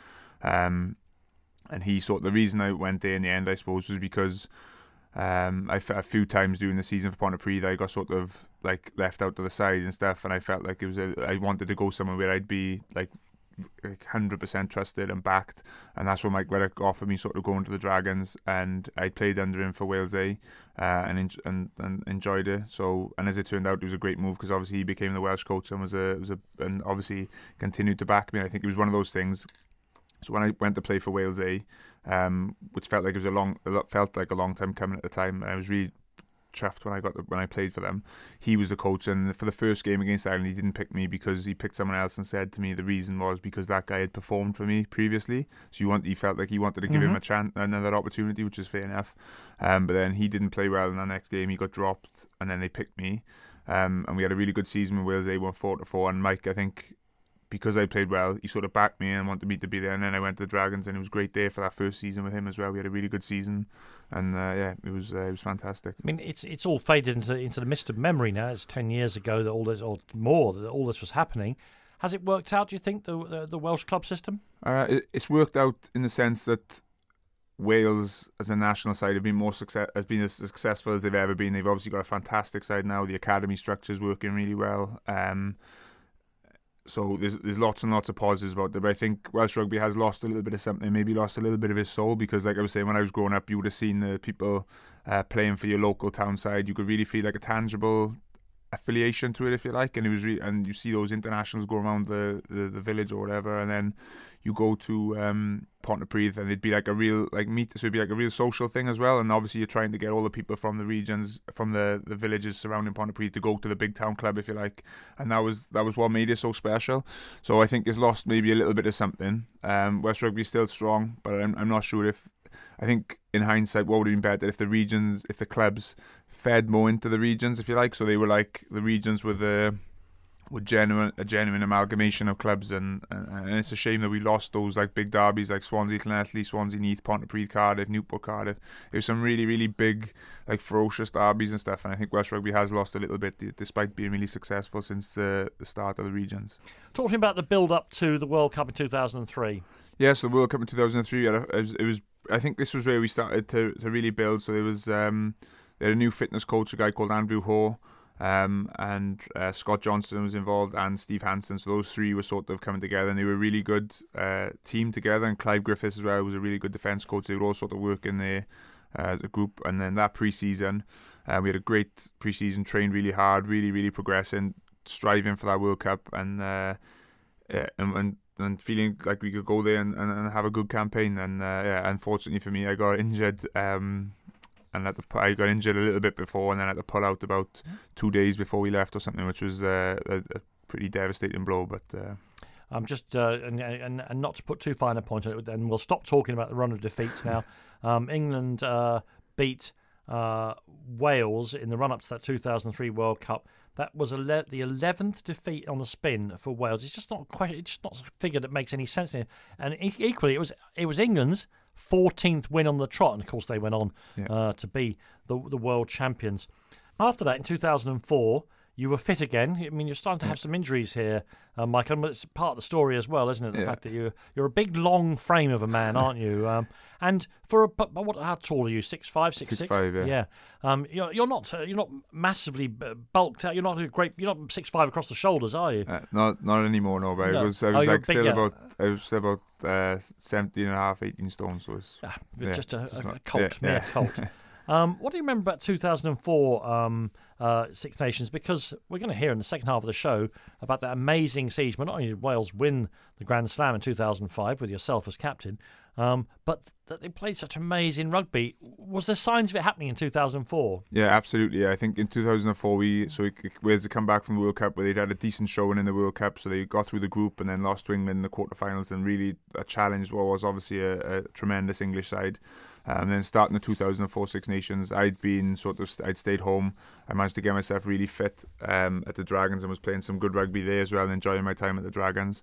Um, and he sort the reason I went there in the end, I suppose, was because um, I a few times during the season for Pontypridd, I got sort of like left out to the side and stuff, and I felt like it was a, I wanted to go somewhere where I'd be like hundred percent trusted and backed, and that's what Mike Ruddock offered me, sort of going to the Dragons, and I played under him for Wales A, uh, and, and and enjoyed it. So, and as it turned out, it was a great move because obviously he became the Welsh coach and was a was a and obviously continued to back me. And I think it was one of those things so when I went to play for Wales A, um, which felt like it was a long, felt like a long time coming at the time, I was really chuffed when I got the, when I played for them. He was the coach, and for the first game against Ireland, he didn't pick me because he picked someone else and said to me the reason was because that guy had performed for me previously. So you want he felt like he wanted to give mm-hmm. him a chance, another opportunity, which is fair enough. Um, but then he didn't play well in the next game. He got dropped, and then they picked me. Um, and we had a really good season with Wales. They won four to four, and Mike, I think because I played well, he sort of backed me and wanted me to be there. And then I went to the Dragons, and it was great day for that first season with him as well. We had a really good season, and uh, yeah, it was uh, it was fantastic. I mean, it's it's all faded into into the mist of memory now. It's ten years ago that all this, or more, that all this was happening. Has it worked out? Do you think the the, the Welsh club system? Uh, it, it's worked out in the sense that Wales as a national side have been more success has been as successful as they've ever been. They've obviously got a fantastic side now. The academy structure is working really well. Um, so there's there's lots and lots of positives about it. But I think Welsh rugby has lost a little bit of something, maybe lost a little bit of his soul because, like I was saying, when I was growing up, you would have seen the people uh, playing for your local town side. You could really feel like a tangible affiliation to it, if you like. And it was re- and you see those internationals go around the, the, the village or whatever, and then you go to um, Pontypridd, and it'd be like a real like meet. So it'd be like a real social thing as well. And obviously, you're trying to get all the people from the regions, from the, the villages surrounding Pontypridd, to go to the big town club, if you like. And that was that was what made it so special. So I think it's lost maybe a little bit of something. Um, West Rugby's still strong, but I'm, I'm not sure if I think in hindsight, what would have been better if the regions, if the clubs fed more into the regions, if you like. So they were like the regions were the were genuine a genuine amalgamation of clubs, and, and, and it's a shame that we lost those like big derbies like Swansea, Llanelli, Swansea, Neath, Pontypridd, Cardiff, Newport, Cardiff. It was some really really big like ferocious derbies and stuff, and I think Welsh Rugby has lost a little bit despite being really successful since the, the start of the regions. Talking about the build up to the World Cup in 2003. Yeah, so the World Cup in 2003, it was I think this was where we started to, to really build. So there was um, they had a new fitness coach, a guy called Andrew Hore, um, and uh, Scott Johnson was involved, and Steve Hansen. So those three were sort of coming together, and they were a really good uh, team together. And Clive Griffiths as well was a really good defence coach. They were all sort of working there uh, as a group. And then that pre-season, uh, we had a great pre-season, trained really hard, really really progressing, striving for that World Cup, and uh, and, and and feeling like we could go there and, and, and have a good campaign. And uh, yeah, unfortunately for me, I got injured. Um, and at the, I got injured a little bit before, and then had to pull out about two days before we left or something, which was uh, a, a, pretty devastating blow. But uh, I'm just uh, and, and, and not to put too fine a point on it, then we'll stop talking about the run of defeats now. um, England uh, beat uh, Wales in the run up to that 2003 World Cup. That was ele- the eleventh defeat on the spin for Wales. It's just not quite. It's just not a figure that makes any sense. And equally, it was it was England's fourteenth win on the trot, and of course they went on yeah. uh, to be the the world champions. After that, in 2004, you were fit again. I mean, you're starting to have some injuries here, uh, Michael. It's part of the story as well, isn't it? The yeah. fact that you you're a big, long frame of a man, aren't you? Um, and for a but, what? How tall are you? Six five, six six. six? Five, yeah. yeah. Um, you're, you're not uh, you're not massively bulked out. You're not a great. You're not six five across the shoulders, are you? Uh, not not anymore, no. But no. I was I was oh, like still about I was about uh, 17 and a half, 18 stone. So it's ah, yeah, just a, a, a cult, yeah, mere cult. Um, what do you remember about 2004 um, uh, Six Nations? Because we're going to hear in the second half of the show about that amazing season. Well, not only did Wales win the Grand Slam in 2005 with yourself as captain, um, but that they played such amazing rugby. Was there signs of it happening in 2004? Yeah, absolutely. I think in 2004 we so Wales had come back from the World Cup where they'd had a decent showing in the World Cup, so they got through the group and then lost to England in the quarterfinals and really a challenge what was obviously a, a tremendous English side. Um, then starting the 2004 Six Nations, I'd been sort of I'd stayed home. I managed to get myself really fit um, at the Dragons and was playing some good rugby there as well, enjoying my time at the Dragons.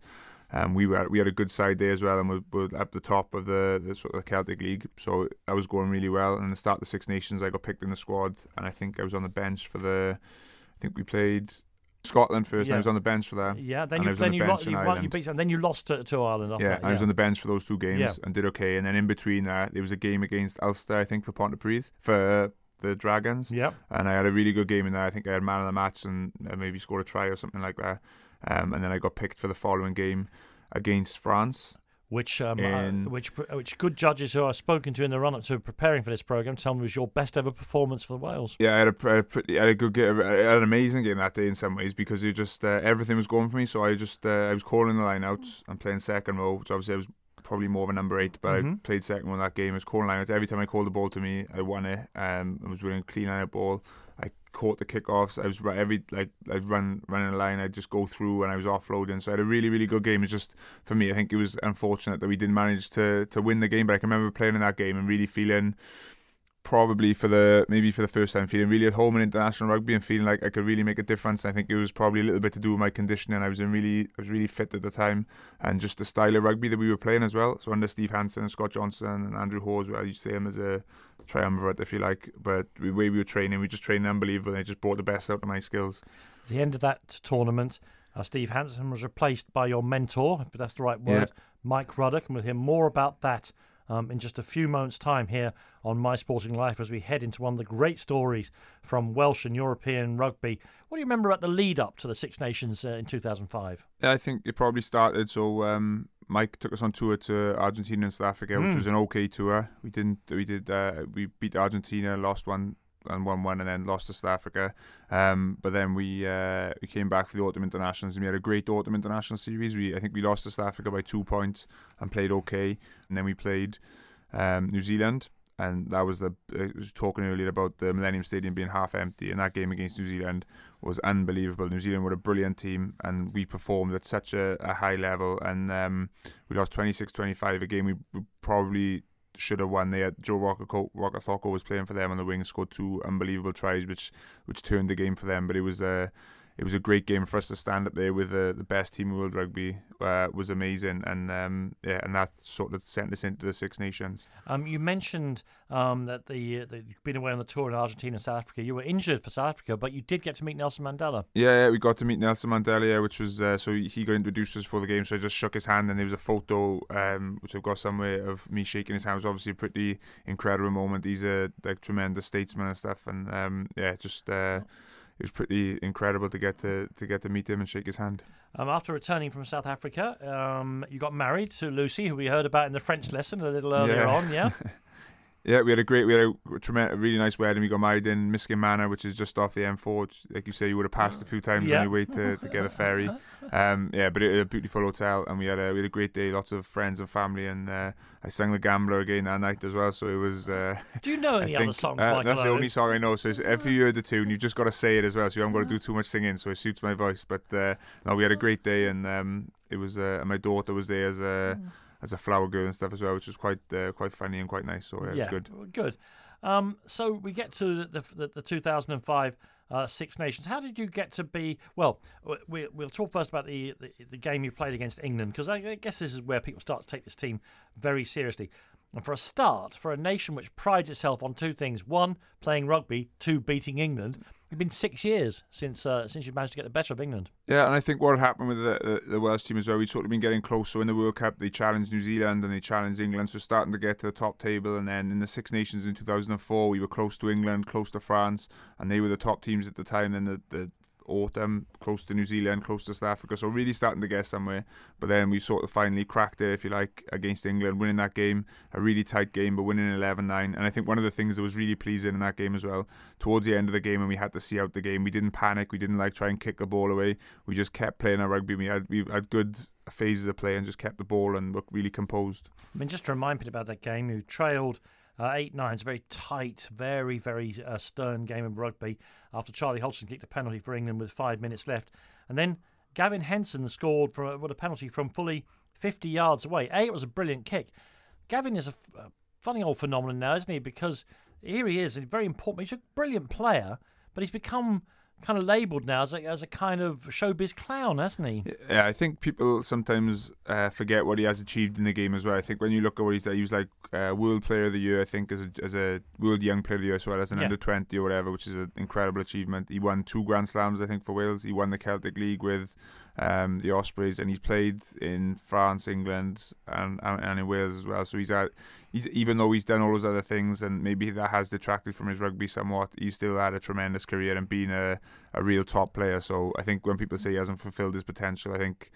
Um, we were we had a good side there as well, and we were at the top of the, the sort of Celtic League. So I was going really well. And the start of the Six Nations, I got picked in the squad, and I think I was on the bench for the. I think we played Scotland first. Yeah. I was on the bench for that. Yeah, then you, then you, lo- you, you beat, and then you lost to, to Ireland. yeah, that, yeah. I was on the bench for those two games yeah. and did okay. And then in between that, there was a game against Ulster, I think, for Pontypridd for the Dragons. Yeah, and I had a really good game in there. I think I had man of the match and maybe scored a try or something like that. Um, and then I got picked for the following game against France which um, uh, which which good judges who I've spoken to in the run up to preparing for this program tell me was your best ever performance for Wales. Yeah, I had a, a, pretty, I had a good game, an amazing game that day in some ways because it just uh, everything was going for me. So I just uh, I was calling the line out and playing second row, which obviously I was probably more of a number eight, but mm-hmm. I played second row in that game. I was calling line out every time I called the ball to me, I won it. Um, I was winning clean out ball. Caught the kickoffs. I was every like I'd run running a line. I'd just go through and I was offloading. So I had a really really good game. It's just for me, I think it was unfortunate that we didn't manage to to win the game. But I can remember playing in that game and really feeling probably for the maybe for the first time feeling really at home in international rugby and feeling like I could really make a difference. I think it was probably a little bit to do with my conditioning. I was in really I was really fit at the time and just the style of rugby that we were playing as well. So under Steve Hansen and Scott Johnson and Andrew Hore as well, you see him as a triumvirate if you like. But the way we were training, we just trained unbelievable. They just brought the best out of my skills. At the end of that tournament, uh, Steve Hansen was replaced by your mentor, if that's the right word, yeah. Mike Ruddock, and we'll hear more about that um, in just a few moments' time here on My Sporting Life as we head into one of the great stories from Welsh and European rugby. What do you remember about the lead up to the Six Nations uh, in 2005? Yeah, I think it probably started. So um, Mike took us on tour to Argentina and South Africa, mm. which hmm. was an okay tour. We didn't, we did, uh, we beat Argentina, lost one and won one, and then lost to South Africa. Um, but then we uh, we came back for the autumn internationals, and we had a great autumn international series. We I think we lost to South Africa by two points and played okay, and then we played um, New Zealand. And that was the was talking earlier about the Millennium Stadium being half empty, and that game against New Zealand was unbelievable. New Zealand were a brilliant team, and we performed at such a, a high level. And um, we lost 26-25, a game we, probably should have won. They had Joe Rokocoko was playing for them on the wing, scored two unbelievable tries, which which turned the game for them. But it was a it was a great game for us to stand up there with the, the best team in world rugby. Uh, was amazing, and um, yeah, and that sort of sent us into the Six Nations. Um, you mentioned um, that the uh, that you've been away on the tour in Argentina and South Africa. You were injured for South Africa, but you did get to meet Nelson Mandela. Yeah, yeah we got to meet Nelson Mandela, yeah, which was uh, so he got introduced us for the game. So I just shook his hand, and there was a photo um, which I've got somewhere of me shaking his hand. It was obviously a pretty incredible moment. He's a like tremendous statesman and stuff, and um, yeah, just. Uh, it was pretty incredible to get to to get to meet him and shake his hand. Um, after returning from South Africa, um, you got married to Lucy, who we heard about in the French lesson a little earlier yeah. on. Yeah. Yeah, we had a great, we had a tremendous, really nice wedding. We got married in Miskin Manor, which is just off the M4. Which, like you say, you would have passed a few times yeah. on your way to, to get a ferry. Um, yeah, but it, was a beautiful hotel, and we had a we had a great day. Lots of friends and family, and uh, I sang the Gambler again that night as well. So it was. Uh, Do you know any think, other songs? Uh, Michael that's the only song I know. So if you hear the tune, you've just got to say it as well. So you haven't got to do too much singing. So it suits my voice. But uh, no, we had a great day, and um, it was. Uh, and my daughter was there as a. As a flower girl and stuff as well, which was quite uh, quite funny and quite nice. So yeah, was good. Good. Um, so we get to the the, the 2005 uh, Six Nations. How did you get to be? Well, we, we'll talk first about the, the, the game you played against England because I guess this is where people start to take this team very seriously. And for a start, for a nation which prides itself on two things: one, playing rugby; two, beating England. It's been six years since uh, since you managed to get the better of England. Yeah, and I think what happened with the, the, the Welsh team as well, we'd sort of been getting close. So in the World Cup, they challenged New Zealand and they challenged England, so starting to get to the top table. And then in the Six Nations in 2004, we were close to England, close to France, and they were the top teams at the time. Then the, the autumn, close to New Zealand, close to South Africa. So really starting to get somewhere. But then we sort of finally cracked it, if you like, against England, winning that game, a really tight game, but winning 11-9. And I think one of the things that was really pleasing in that game as well, towards the end of the game when we had to see out the game, we didn't panic, we didn't like try and kick the ball away. We just kept playing our rugby. We had we had good phases of play and just kept the ball and looked really composed. I mean, just to remind people about that game, you trailed uh, 8 9. It's a very tight, very, very uh, stern game of rugby after Charlie Hodgson kicked a penalty for England with five minutes left. And then Gavin Henson scored for what a penalty from fully 50 yards away. A, it was a brilliant kick. Gavin is a funny old phenomenon now, isn't he? Because here he is, a very important, he's a brilliant player, but he's become kind of labelled now as a, as a kind of showbiz clown, hasn't he? Yeah, I think people sometimes uh, forget what he has achieved in the game as well. I think when you look at what he's done, he was like uh, World Player of the Year, I think, as a, as a World Young Player of the Year as well as an Yeah. under 20 or whatever, which is an incredible achievement. He won two Grand Slams, I think, for Wales. He won the Celtic League with um, the Ospreys, and he's played in France, England, and, and in Wales as well. So he's had, he's even though he's done all those other things, and maybe that has detracted from his rugby somewhat, he's still had a tremendous career and been a, a real top player. So I think when people say he hasn't fulfilled his potential, I think.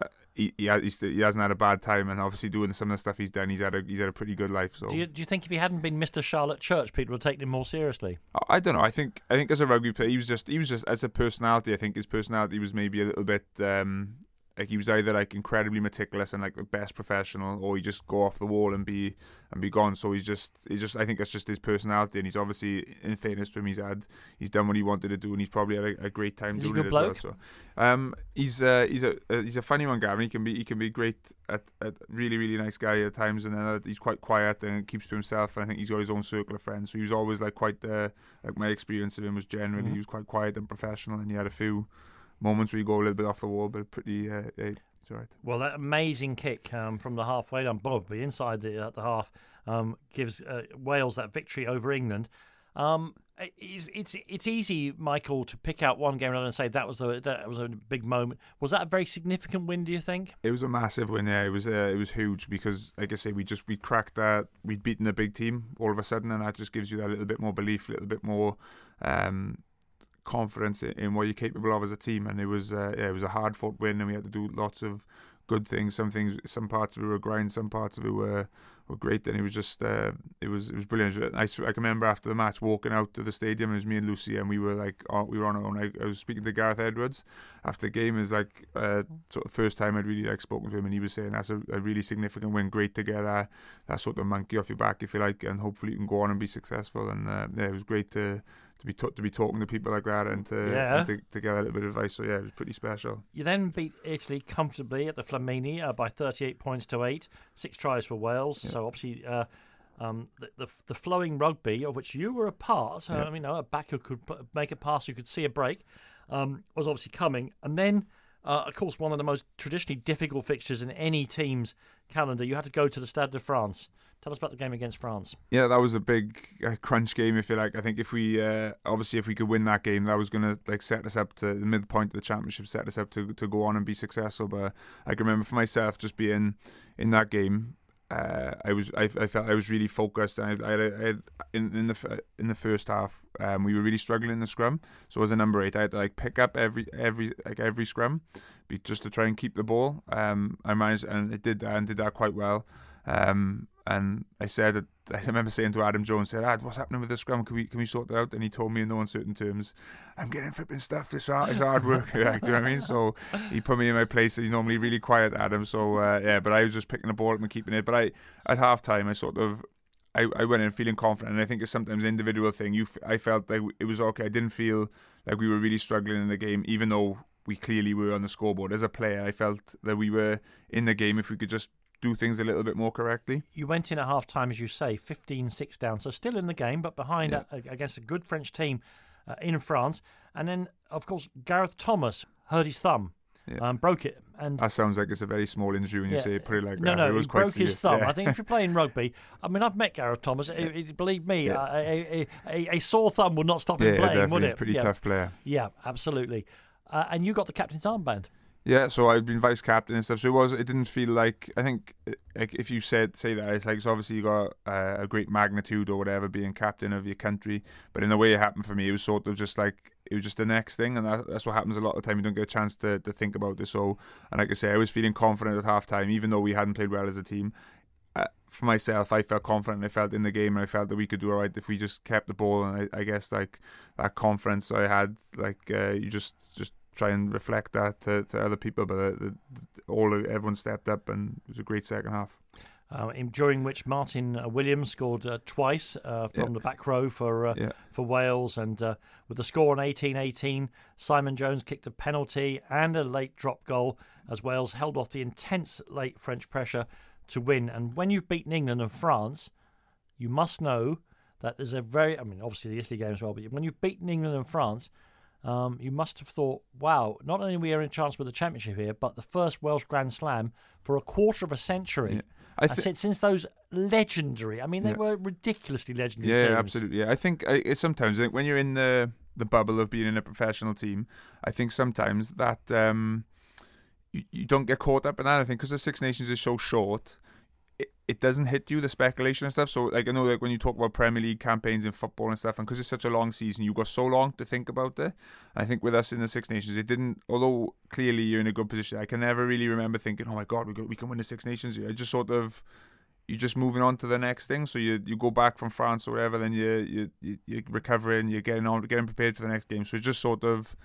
Uh, he he, ha- he's he hasn't had a bad time, and obviously doing some of the stuff he's done, he's had a he's had a pretty good life. So Do you, do you think if he hadn't been Mr. Charlotte Church, people would have taken him more seriously? I- I don't know. I think I think as a rugby player, he was just he was just as a personality. I think his personality was maybe a little bit um, like he was either like incredibly meticulous and like the best professional, or he just go off the wall and be and be gone. So he's just he just I think that's just his personality, and he's obviously in fairness to him, he's had he's done what he wanted to do, and he's probably had a, a great time doing it as bloke? well. So um, he's uh, he's a uh, he's a funny one, Gavin. He can be he can be great at, at really really nice guy at times, and then uh, he's quite quiet and keeps to himself. And I think he's got his own circle of friends. So he was always like quite uh, like my experience of him was generally Mhm. he was quite quiet and professional, and he had a few moments where you go a little bit off the wall, but pretty uh, it's all right. Well, that amazing kick um, from the halfway line, probably inside the, uh, the half, um, gives uh, Wales that victory over England. Um, it's, it's it's easy, Michael, to pick out one game and say that was a that was a big moment. Was that a very significant win? Do you think? It was a massive win. Yeah, it was uh, it was huge because, like I say, we just we cracked that. We'd beaten a big team all of a sudden, and that just gives you that little bit more belief, a little bit more um, confidence in, what you're capable of as a team. And it was uh, yeah, it was a hard fought win, and we had to do lots of good things. Some things, some parts of it were grind, some parts of it were were great. And it was just, uh, it was it was brilliant. I, I can remember after the match walking out to the stadium. It was me and Lucy, and we were like, oh, we were on our own. I, I, was speaking to Gareth Edwards after the game. It was like uh, sort of first time I'd really like spoken to him, and he was saying that's a, a really significant win, great together. That sort of monkey off your back, if you like, and hopefully you can go on and be successful. And uh, yeah, it was great to to be to be talking to people like that and to, yeah. and to, to get a little bit of advice. So yeah, it was pretty special. You then beat Italy comfortably at the Flaminio uh, by 38 points to eight, six tries for Wales. So obviously. Uh, um, the, the, the flowing rugby of which you were a part, so, I mean, you know, a backer could make a pass, you could see a break, um, was obviously coming, and then uh, of course, one of the most traditionally difficult fixtures in any team's calendar. You had to go to the Stade de France. Tell us about the game against France. Yeah, that was a big uh, crunch game, if you like. I think if we uh, obviously if we could win that game, that was going to like set us up to the midpoint of the championship, set us up to to go on and be successful. But I can remember for myself just being in that game, uh, I was I, I, felt I was really focused and I, I, I had, in in the in the first half um, we were really struggling in the scrum so as a number eight I had to like pick up every every like every scrum be, just to try and keep the ball um, I managed and it did that and did that quite well um, and I said I remember saying to Adam Jones, said, "Ad, what's happening with the scrum? Can we can we sort that out?" And he told me in no uncertain terms, "I'm getting flipping stuff. It's hard, it's hard work." do you know what I mean? So he put me in my place. He's normally really quiet, Adam. So uh, yeah, but I was just picking the ball up and keeping it. But I at half time, I sort of I, I went in feeling confident, and I think it's sometimes an individual thing. You, I felt like it was okay. I didn't feel like we were really struggling in the game, even though we clearly were on the scoreboard. As a player, I felt that we were in the game if we could just do things a little bit more correctly. You went in at half time, as you say, 15 6 down, so still in the game, but behind, yeah. a, against a good French team uh, in France. And then, of course, Gareth Thomas hurt his thumb. Yeah. Um, broke it, and that sounds like it's a very small injury when you yeah. say it. Put it like no, that. No, it was he quite broke serious. his thumb. Yeah. I think if you're playing rugby, I mean, I've met Gareth Thomas. Yeah. believe me, uh, a, a, a, sore thumb would not stop him playing, would it? He's a pretty tough player. Yeah, absolutely. Uh, and you got the captain's armband. Yeah, so I've been vice captain and stuff. So it was. It didn't feel like. I think like if you said say that it's like so obviously you got a great magnitude or whatever being captain of your country, but in the way it happened for me, it was sort of just like it was just the next thing, and that, that's what happens a lot of the time. You don't get a chance to to think about this. So and like I say, I was feeling confident at halftime, even though we hadn't played well as a team. Uh, for myself, I felt confident. I felt in the game, and I felt that we could do all right if we just kept the ball. And I, I guess like that confidence I had, like uh, you just just try and reflect that to, to other people. But uh, the, all everyone stepped up, and it was a great second half. Uh, in, during which Martyn uh, Williams scored uh, twice uh, from yeah. the back row for uh, yeah. for Wales, and with the score on 18-18, Simon Jones kicked a penalty and a late drop goal as Wales held off the intense late French pressure to win. And when you've beaten England and France, you must know that there's a very, I mean, obviously the Italy game as well, but when you've beaten England and France, um, you must have thought, wow, not only are we in a chance with the championship here, but the first Welsh Grand Slam for a quarter of a century. Yeah. I, th- I, said since those legendary. I mean, they yeah. were ridiculously legendary. Yeah, teams. absolutely. Yeah, I think I, sometimes when you're in the the bubble of being in a professional team, I think sometimes that um, you, you don't get caught up in that. I think because the Six Nations is so short, it, doesn't hit you the speculation and stuff. So like I know like when you talk about Premier League campaigns in football and stuff, and because it's such a long season, you got so long to think about it. I think with us in the Six Nations, it didn't. Although clearly you're in a good position, I can never really remember thinking, "Oh my God, we we can win the Six Nations." I just sort of you're just moving on to the next thing. So you you go back from France or whatever, then you you you are recovering, you're getting on, getting prepared for the next game. So it just sort of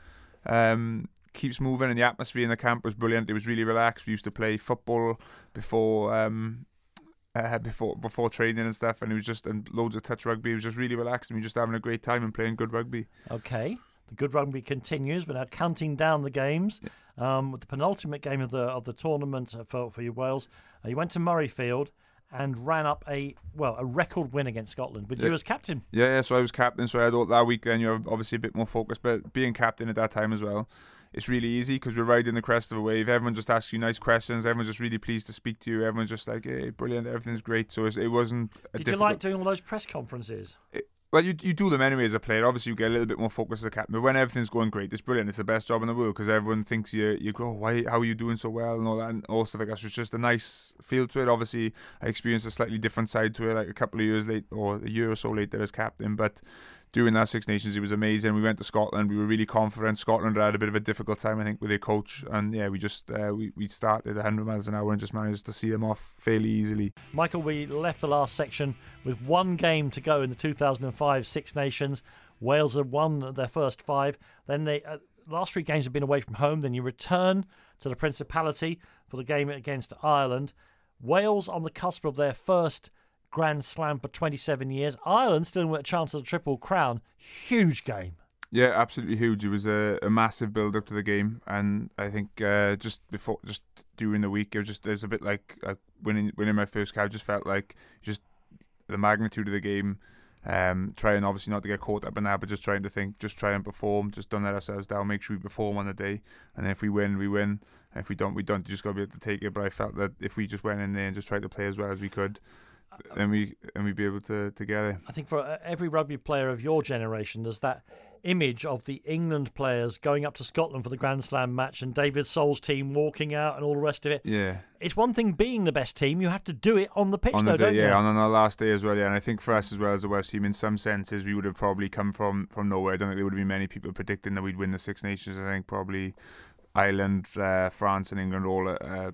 um, keeps moving, and the atmosphere in the camp was brilliant. It was really relaxed. We used to play football before um, uh, before before training and stuff, and it was just and loads of touch rugby. It was just really relaxed, and we were just having a great time and playing good rugby. Okay, the good rugby continues. We're now counting down the games. Um, with the penultimate game of the of the tournament for for you Wales, uh, you went to Murrayfield and ran up a well a record win against Scotland with yeah. you as captain. Yeah, yeah, so I was captain. So I had all, that week. Then you're obviously a bit more focused, but being captain at that time as well it's really easy because we're riding the crest of a wave. Everyone just asks you nice questions. Everyone's just really pleased to speak to you. Everyone's just like, hey, brilliant, everything's great. So it wasn't. Did difficult... you like doing all those press conferences? It, well, you you do them anyway as a player. Obviously, you get a little bit more focused as a captain. But when everything's going great, it's brilliant. It's the best job in the world because everyone thinks you you go, oh, why? How are you doing so well and all that and all stuff like that. So it's just a nice feel to it. Obviously, I experienced a slightly different side to it, like a couple of years late or a year or so later as captain. But doing that Six Nations, it was amazing. We went to Scotland. We were really confident. Scotland had a bit of a difficult time, I think, with their coach. And yeah, we just uh, we we started 100 miles an hour and just managed to see them off fairly easily. Michael, we left the last section with one game to go in the 2005 Six Nations. Wales had won their first five. Then they uh, last three games have been away from home. Then you return to the Principality for the game against Ireland. Wales on the cusp of their first Grand Slam for 27 years. Ireland still with a chance of the Triple Crown. Huge game. Yeah, absolutely huge. It was a, a massive build up to the game, and I think uh, just before, just during the week, it was just was a bit like, like winning winning my first cap. Just felt like just the magnitude of the game. Um, trying obviously not to get caught up in that, but just trying to think, just try and perform, just don't let ourselves down. Make sure we perform on the day, and if we win, we win. And if we don't, we don't. You just got to be able to take it. But I felt that if we just went in there and just tried to play as well as we could, then we and we'd be able to to get it. I think for uh, every rugby player of your generation, there's that image of the England players going up to Scotland for the Grand Slam match and David Sole's team walking out and all the rest of it. Yeah. It's one thing being the best team, you have to do it on the pitch, on though, the day, don't yeah, you? on, on our last day as well, yeah. And I think for us as well as the West team, in some senses, we would have probably come from from nowhere. I don't think there would have been many people predicting that we'd win the Six Nations. I think probably Ireland, uh, France, and England all uh,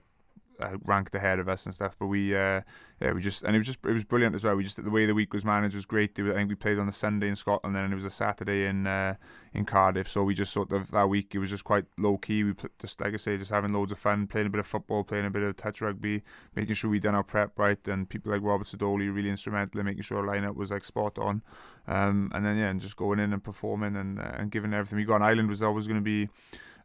uh, ranked ahead of us and stuff. But we, uh, yeah, we just and it was just it was brilliant as well. We just the way the week was managed was great. I think we played on a Sunday in Scotland, and it was a Saturday in uh, in Cardiff. So we just sort of that week it was just quite low key. We just like I say, just having loads of fun, playing a bit of football, playing a bit of touch rugby, making sure we done our prep right, and people like Robert Sidoli really instrumental in making sure our lineup was like spot on. Um, and then yeah, and just going in and performing and uh, and giving everything we got. And Ireland was always going to be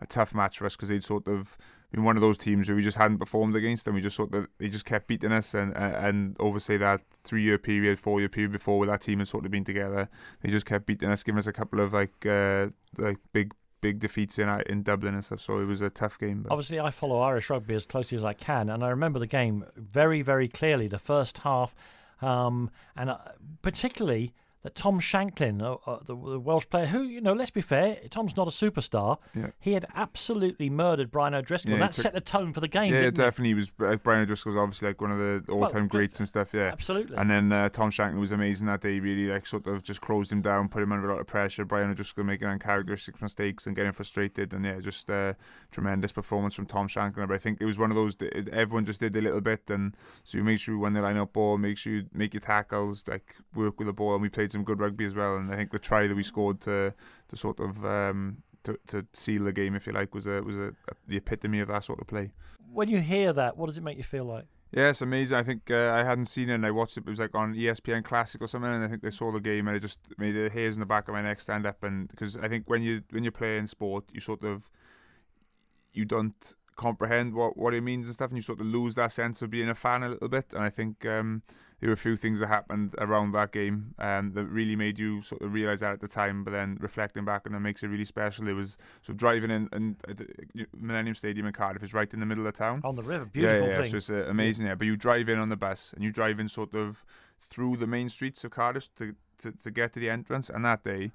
a tough match for us because they'd sort of been one of those teams where we just hadn't performed against them. We just sort of they just kept beating us, and and say that three year period, four year period before, where that team had sort of been together, they just kept beating us, giving us a couple of like uh, like big big defeats in in Dublin and stuff. So it was a tough game. But. Obviously, I follow Irish rugby as closely as I can, and I remember the game very very clearly. The first half, um, and uh, particularly that Tom Shanklin, uh, uh, the, the, Welsh player, who you know, let's be fair, Tom's not a superstar. Yeah. He had absolutely murdered Brian O'Driscoll. Yeah, that took, set the tone for the game. Yeah, definitely. It? He was uh, Brian O'Driscoll's obviously like one of the all-time well, greats and stuff. Yeah, absolutely. And then uh, Tom Shanklin was amazing that day. Really, like sort of just closed him down, put him under a lot of pressure. Brian O'Driscoll making uncharacteristic mistakes and getting frustrated, and yeah, just uh, tremendous performance from Tom Shanklin. But I think it was one of those everyone just did a little bit, and so you make sure you win the line-up ball, make sure you make your tackles, like work with the ball, and we played some good rugby as well. And I think the try that we scored to to sort of um, to, to seal the game, if you like, was a was a, a, the epitome of that sort of play. When you hear that, what does it make you feel like? Yeah, it's amazing. I think uh, I hadn't seen it and I watched it. It was like on ESPN Classic or something, and I think they saw the game and it just made the hairs in the back of my neck stand up. And because I think when you when you're playing sport, you sort of you don't comprehend what what it means and stuff, and you sort of lose that sense of being a fan a little bit. And I think um, there were a few things that happened around that game um, that really made you sort of realize that at the time, but then reflecting back and it makes it really special. It was so driving in and Millennium Stadium in Cardiff is right in the middle of town on the river, beautiful yeah, yeah. thing. So it's uh, amazing there. Yeah. But you drive in on the bus and you drive in sort of through the main streets of Cardiff to to, to get to the entrance, and that day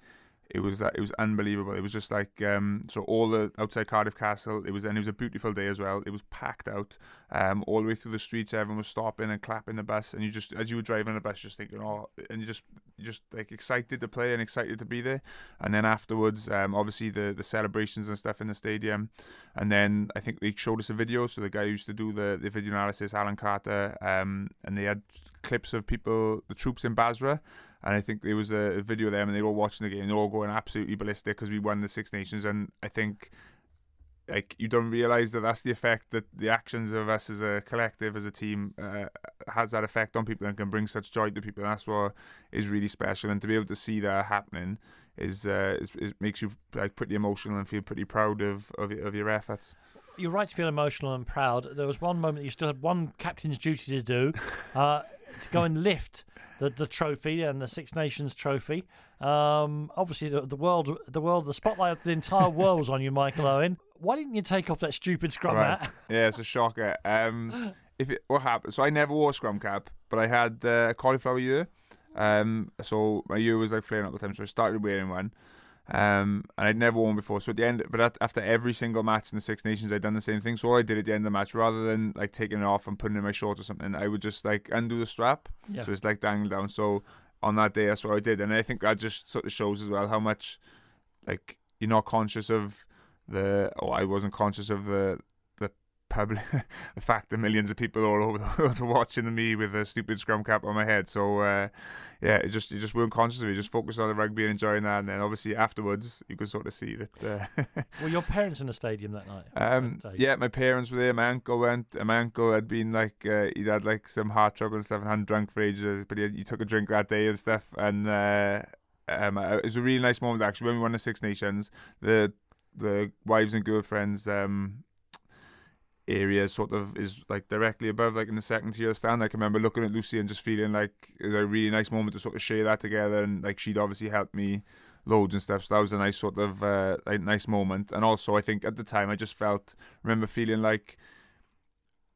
it was that it was unbelievable. It was just like um, so all the outside Cardiff Castle. It was and it was a beautiful day as well. It was packed out um, all the way through the streets. Everyone was stopping and clapping the bus, and you just as you were driving the bus, just thinking, oh, and you just just like excited to play and excited to be there. And then afterwards, um, obviously the the celebrations and stuff in the stadium, and then I think they showed us a video. So the guy who used to do the the video analysis, Alan Carter, um, and they had clips of people, the troops in Basra. And I think there was a, video of them, and they were all watching the game. They're all going absolutely ballistic because we won the Six Nations. And I think, like, you don't realize that that's the effect that the actions of us as a collective, as a team, uh, has that effect on people and can bring such joy to people. And that's what is really special. And to be able to see that happening is, uh, is, is makes you like pretty emotional and feel pretty proud of of, of your efforts you're right to feel emotional and proud. There was one moment you still had one captain's duty to do, uh, to go and lift the, the trophy and the Six Nations trophy. Um, obviously, the, the, world, the world, the spotlight of the entire world was on you, Michael Owen. Why didn't you take off that stupid scrum right. hat? Yeah, it's a shocker. Um, if it, what happened? So I never wore a scrum cap, but I had uh, a cauliflower year. Um, so my year was like flaring up the time, so I started wearing one. Um, and I'd never won before. So at the end, but at, after every single match in the Six Nations, I'd done the same thing. So all I did at the end of the match, rather than like taking it off and putting it in my shorts or something, I would just like undo the strap. Yeah. So it's like dangling down. So on that day, that's what I did, and I think that just sort of shows as well how much like you're not conscious of the. Oh, I wasn't conscious of the the fact that millions of people all over the world are watching me with a stupid scrum cap on my head. So uh, yeah, it just you just weren't conscious of it. Just focused on the rugby and enjoying that, and then obviously afterwards you could sort of see that. Uh, were your parents in the stadium that night? Um, that yeah, my parents were there. My uncle went. And my uncle had been like uh, he had like some heart trouble and stuff, and hadn't drunk for ages, but he, he took a drink that day and stuff, and. Uh, um, it was a really nice moment actually when we won the Six Nations. The the wives and girlfriends um, area sort of is like directly above, like in the second tier stand. Like I can remember looking at Lucy and just feeling like it was a really nice moment to sort of share that together. And like she'd obviously helped me loads and stuff. So that was a nice sort of uh, like nice moment. And also, I think at the time I just felt, remember feeling like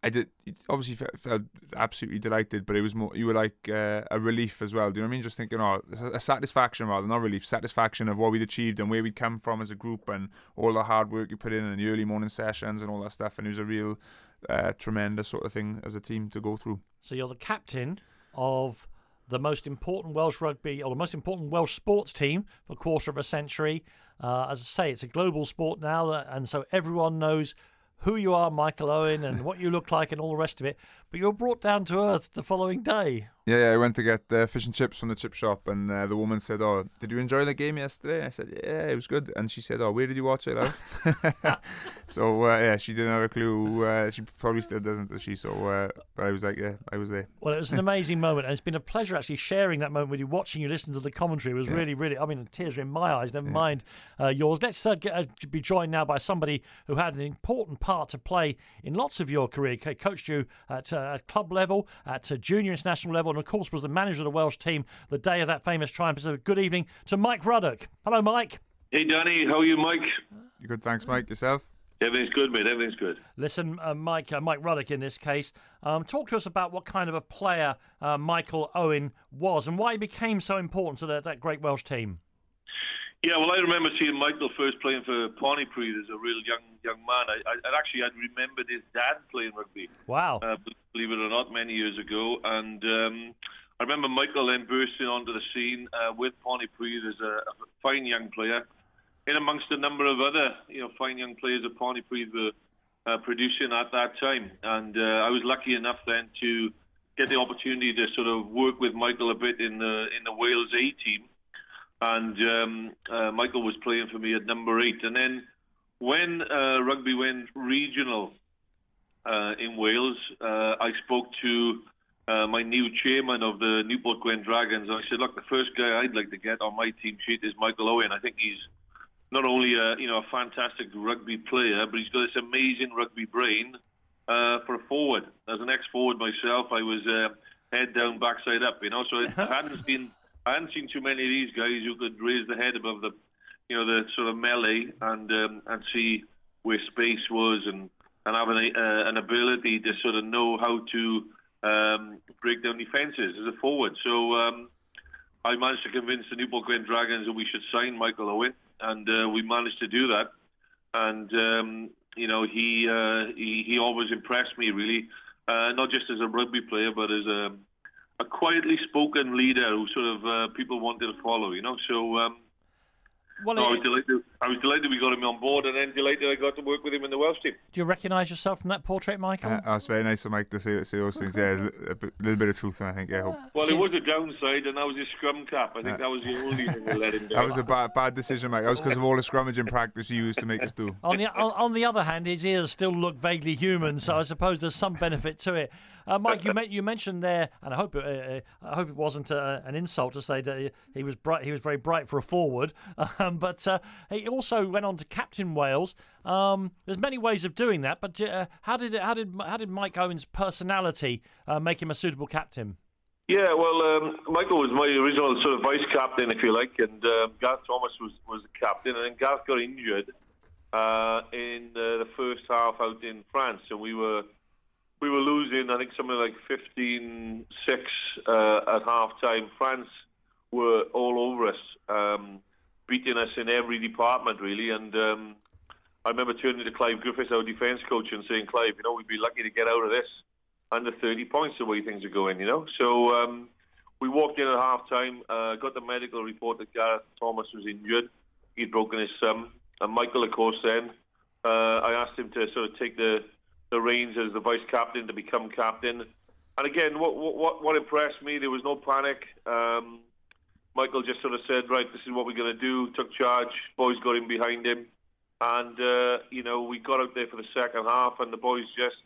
I did obviously felt absolutely delighted, but it was more you were like uh, a relief as well. Do you know what I mean? Just thinking, oh, a satisfaction rather not relief, satisfaction of what we'd achieved and where we'd come from as a group and all the hard work you put in and the early morning sessions and all that stuff. And it was a real uh, tremendous sort of thing as a team to go through. So you're the captain of the most important Welsh rugby or the most important Welsh sports team for a quarter of a century. Uh, as I say, it's a global sport now, and so everyone knows who you are, Michael Owen, and what you look like, and all the rest of it. But you're brought down to earth the following day. Yeah, yeah I went to get uh, fish and chips from the chip shop, and uh, the woman said, "Oh, did you enjoy the game yesterday?" I said, "Yeah, it was good." And she said, "Oh, where did you watch it?" so uh, yeah, she didn't have a clue. Uh, she probably still doesn't, does she? So, uh, but I was like, yeah, I was there. Well, it was an amazing moment, and it's been a pleasure actually sharing that moment with you, watching you listen to the commentary. It was yeah. really, really. I mean, tears are in my eyes. Never yeah. mind uh, yours. Let's get, be joined now by somebody who had an important part to play in lots of your career. Coached you at, at club level, at a junior international level, and of course was the manager of the Welsh team the day of that famous triumph. So, good evening to Mike Ruddock. Hello, Mike. Hey, Danny. How are you, Mike? You good? Thanks, Mike. Yourself? Everything's good, mate. Everything's good. Listen, uh, Mike, uh, Mike Ruddock in this case, um, talk to us about what kind of a player uh, Michael Owen was and why he became so important to that, that great Welsh team. Yeah, well, I remember seeing Michael first playing for Pontypridd as a real young young man. I, I, I actually had remembered his dad playing rugby. Wow! Uh, believe it or not, many years ago, and um, I remember Michael then bursting onto the scene uh, with Pontypridd as a, a fine young player in amongst a number of other, you know, fine young players that Pontypridd were uh, producing at that time. And uh, I was lucky enough then to get the opportunity to sort of work with Michael a bit in the in the Wales A team. And um, uh, Michael was playing for me at number eight. And then when uh, rugby went regional uh, in Wales, uh, I spoke to my new chairman of the Newport Gwent Dragons. And I said, look, the first guy I'd like to get on my team sheet is Michael Owen. I think he's not only a you know a fantastic rugby player, but he's got this amazing rugby brain uh, for a forward. As an ex-forward myself, I was uh, head down, backside up. You know, so I hadn't seen I hadn't seen too many of these guys who could raise the head above the you know the sort of melee and um, and see where space was and and have an, uh, an ability to sort of know how to um, break down defences as a forward. So. Um, I managed to convince the Newport Gwent Dragons that we should sign Michael Owen and uh, we managed to do that. And um, you know, he, uh, he he always impressed me really, uh, not just as a rugby player, but as a a quietly spoken leader who sort of uh, people wanted to follow. You know, so. Um, well, no, I was delighted. I was delighted we got him on board, and then delighted I got to work with him in the Welsh team. Do you recognise yourself from that portrait, Michael? Uh, that's very nice of Mike to say, say those things. Yeah, there's a, a, little bit of truth, in I think. Yeah, well, it was a downside, and that was his scrum cap. I think uh, that was the only thing that let him down. That was a bad, bad decision, Mike. That was because of all the scrummaging practice you used to make us do. On the on, on the other hand, his ears still look vaguely human, so I suppose there's some benefit to it. Uh, Mike, you, you mentioned there, and I hope it, uh, uh, I hope it wasn't uh, an insult to say that he was bright. He was very bright for a forward, um, but uh, he also went on to captain Wales. Um, there's many ways of doing that, but uh, how did how did how did Mike Owen's personality make him a suitable captain? Yeah, well, um, Michael was my original sort of vice captain, if you like, and uh, Gareth Thomas was, was the captain, and then Gareth got injured uh, in uh, the first half out in France, and we were we were losing, I think, something like 15 6 uh, at half time. France were all over us, um, beating us in every department, really. And um, I remember turning to Clive Griffiths, our defence coach, and saying, Clive, you know, we'd be lucky to get out of this under 30 points the way things are going, you know. So um, we walked in at half time, uh, got the medical report that Gareth Thomas was injured. He'd broken his thumb. And Michael, of course, then uh, I asked him to sort of take the, the reins as the vice captain to become captain. And again, what, what, what impressed me, there was no panic. Um, Michael just sort of said, right, this is what we're going to do, took charge, boys got in behind him. And, uh, you know, we got out there for the second half, and the boys just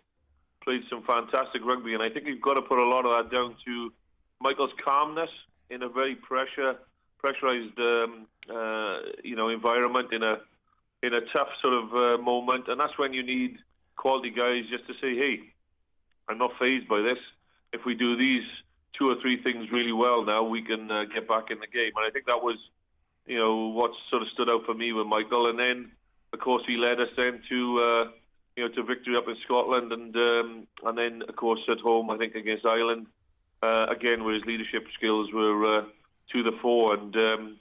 played some fantastic rugby. And I think we've got to put a lot of that down to Michael's calmness in a very pressure pressurized um, uh, you know environment in a in a tough sort of uh, moment, and that's when you need quality guys just to say, "Hey, I'm not phased by this. If we do these two or three things really well now, we can uh, get back in the game." And I think that was, you know, what sort of stood out for me with Michael. And then, of course, he led us then to, uh, you know, to victory up in Scotland, and um, and then, of course, at home, I think against Ireland uh, again, where his leadership skills were uh, to the fore. And um,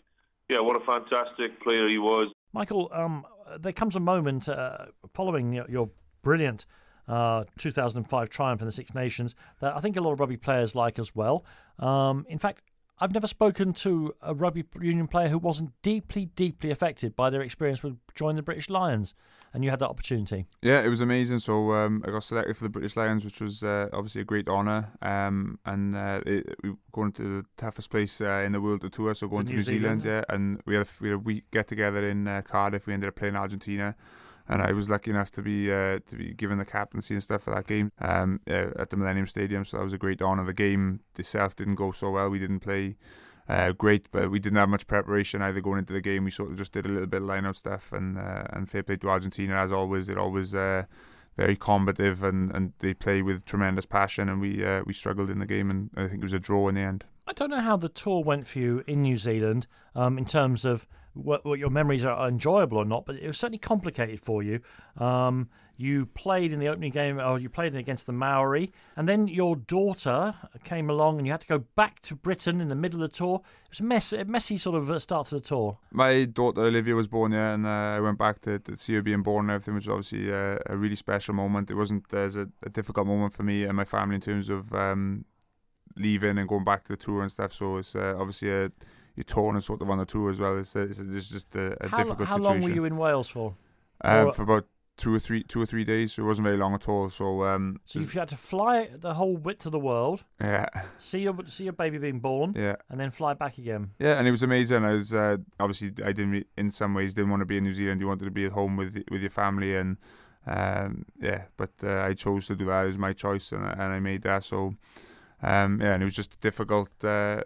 yeah, what a fantastic player he was. Michael, um, there comes a moment uh, following your, your brilliant uh, 2005 triumph in the Six Nations that I think a lot of rugby players like as well. Um, in fact, I've never spoken to a rugby union player who wasn't deeply, deeply affected by their experience with joining the British Lions and you had that opportunity. Yeah, it was amazing. So um, I got selected for the British Lions, which was uh, obviously a great honour. Um, and uh, it, we were going to the toughest place uh, in the world to tour, so going to New, New Zealand. Zealand. Yeah, and we had a, we had a week get together in uh, Cardiff. We ended up playing Argentina. And I was lucky enough to be uh, to be given the captaincy and stuff for that game um, at the Millennium Stadium. So that was a great honour. The game itself didn't go so well. We didn't play uh, great, but we didn't have much preparation either going into the game. We sort of just did a little bit of line-out stuff, and uh, and fair play to Argentina as always. They're always uh, very combative, and, and they play with tremendous passion. And we uh, we struggled in the game, and I think it was a draw in the end. I don't know how the tour went for you in New Zealand um, in terms of what, what, your memories are enjoyable or not, but it was certainly complicated for you. Um, you played in the opening game, or you played against the Maori, and then your daughter came along, and you had to go back to Britain in the middle of the tour. It was a, mess, a messy sort of uh, start to the tour. My daughter Olivia was born there, and uh, I went back to, to, see her being born and everything, which was obviously uh, a really special moment. It wasn't as a, a, difficult moment for me and my family in terms of um, leaving and going back to the tour and stuff. So it's uh, obviously a you're torn and sort of on the tour as well. It's, it's, it's just a, a how, difficult how situation. How long were you in Wales for? Um, for about two or three two or three days. So it wasn't very long at all. So um, so you had to fly the whole width of the world. Yeah. See your see your baby being born. Yeah. And then fly back again. Yeah, and it was amazing. I was uh, obviously I didn't in some ways didn't want to be in New Zealand. You wanted to be at home with with your family and. Um, yeah, but uh, I chose to do that. It was my choice, and, and I made that. So, um, yeah, and it was just difficult. Uh,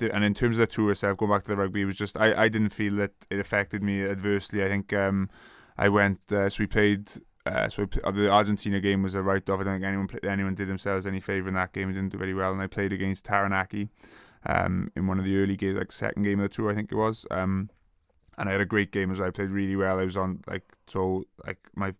and in terms of the tour itself, going back to the rugby, it was just I, I didn't feel that it affected me adversely. I think um, I went. Uh, so we played. Uh, so the Argentina game was a write-off. I don't think anyone anyone did themselves any favour in that game. We didn't do very well, and I played against Taranaki um, in one of the early games, like second game of the tour, I think it was. Um, and I had a great game as well. I played really well. I was on like so like my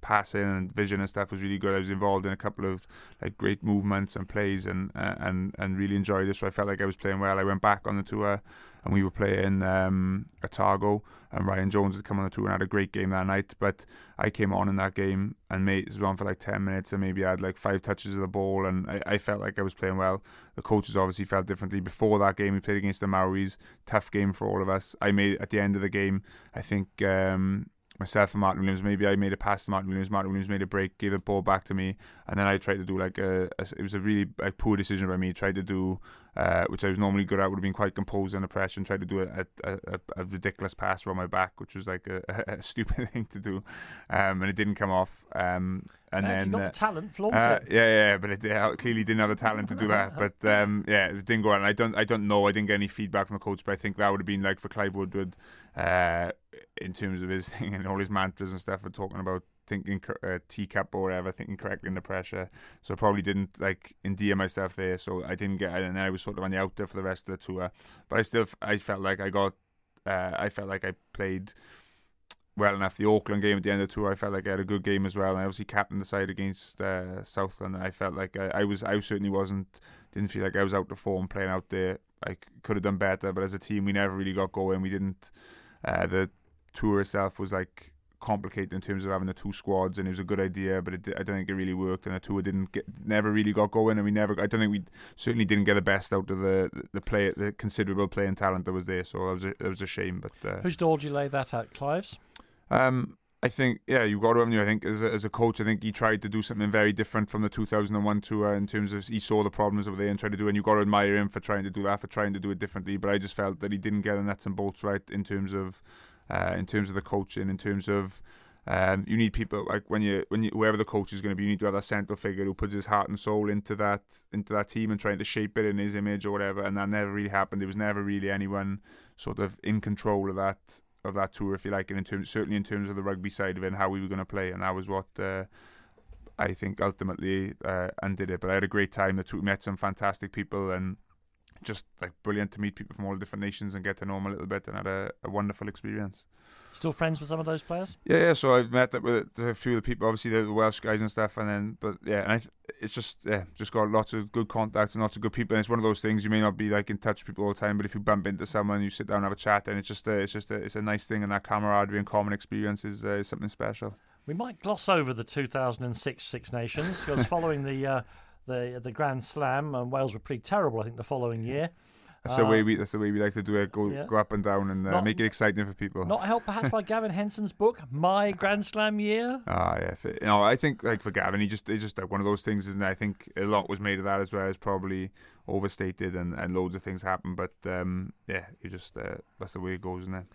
passing and vision and stuff was really good. I was involved in a couple of like great movements and plays and uh, and and really enjoyed it. So I felt like I was playing well. I went back on the tour and we were playing um, Otago and Ryan Jones had come on the tour and had a great game that night. But I came on in that game and made was on for like ten minutes and maybe I had like five touches of the ball and I, I felt like I was playing well. The coaches obviously felt differently. Before that game, we played against the Maoris. Tough game for all of us. I made at the end of the game. I think. Um, myself and Martyn Williams. Maybe I made a pass to Martyn Williams. Martyn Williams made a break, gave the ball back to me, and then I tried to do like a. a it was a really poor decision by me. Tried to do, uh, which I was normally good at. Would have been quite composed under pressure and tried to do a, a, a, a ridiculous pass around my back, which was like a, stupid thing to do, um, and it didn't come off. Um, and yeah, then you got uh, the talent, flaunt uh, it. Yeah, yeah, but it uh, clearly didn't have the talent to do that. But um, yeah, it didn't go on. I don't, I don't know. I didn't get any feedback from the coach, but I think that would have been like for Clive Woodward, uh, in terms of his thing and all his mantras and stuff, and talking about thinking uh, T-CUP or whatever, thinking correctly under pressure. So I probably didn't like endear myself there. So I didn't get, and I was sort of on the out there for the rest of the tour. But I still, I felt like I got, uh, I felt like I played well enough. The Auckland game at the end of the tour, I felt like I had a good game as well. And I obviously captained the side against uh, Southland. I felt like I, I, was, I certainly wasn't, didn't feel like I was out of form playing out there. I could have done better, but as a team, we never really got going. We didn't. Uh, the tour itself was like complicated in terms of having the two squads, and it was a good idea, but it, I don't think it really worked, and the tour didn't get never really got going, and we never. I don't think we certainly didn't get the best out of the the play, the considerable playing talent that was there. So it was a, it was a shame. But uh, whose door do you lay that at, Clives? Um, I think, yeah, you've got to have I think as a, as a coach, I think he tried to do something very different from the 2001 tour in terms of he saw the problems over there and tried to do, and you've got to admire him for trying to do that, for trying to do it differently. But I just felt that he didn't get the nuts and bolts right in terms of, uh, in terms of the coaching, in terms of. Um, you need people like when you when you, whoever the coach is going to be, you need to have that central figure who puts his heart and soul into that into that team and trying to shape it in his image or whatever. And that never really happened. There was never really anyone sort of in control of that of that tour, if you like, and in terms certainly in terms of the rugby side of it and how we were going to play, and that was what uh, I think ultimately uh, undid it. But I had a great time. The tour met some fantastic people and just like brilliant to meet people from all different nations and get to know them a little bit, and had a, a wonderful experience. Still friends with some of those players? Yeah, yeah. So I've met up with a few of the people, obviously the Welsh guys and stuff, and then, but yeah, and I, it's just yeah, just got lots of good contacts and lots of good people. And it's one of those things you may not be like in touch with people all the time, but if you bump into someone, you sit down and have a chat, and it's just a, it's just a, it's a nice thing, and that camaraderie and common experience is, uh, is something special. We might gloss over the 2006 Six Nations because following the uh, the the Grand Slam, and Wales were pretty terrible, I think, the following year. That's the way we. That's the way we like to do it. Go yeah. go up and down and uh, not, make it exciting for people. Not helped perhaps by Gavin Henson's book, My Grand Slam Year. Ah, yeah. For, you know, I think like for Gavin, he just it's just like one of those things, isn't it? I think a lot was made of that as well. It's probably overstated and, and loads of things happen, but um, yeah, you just uh, that's the way it goes, isn't it?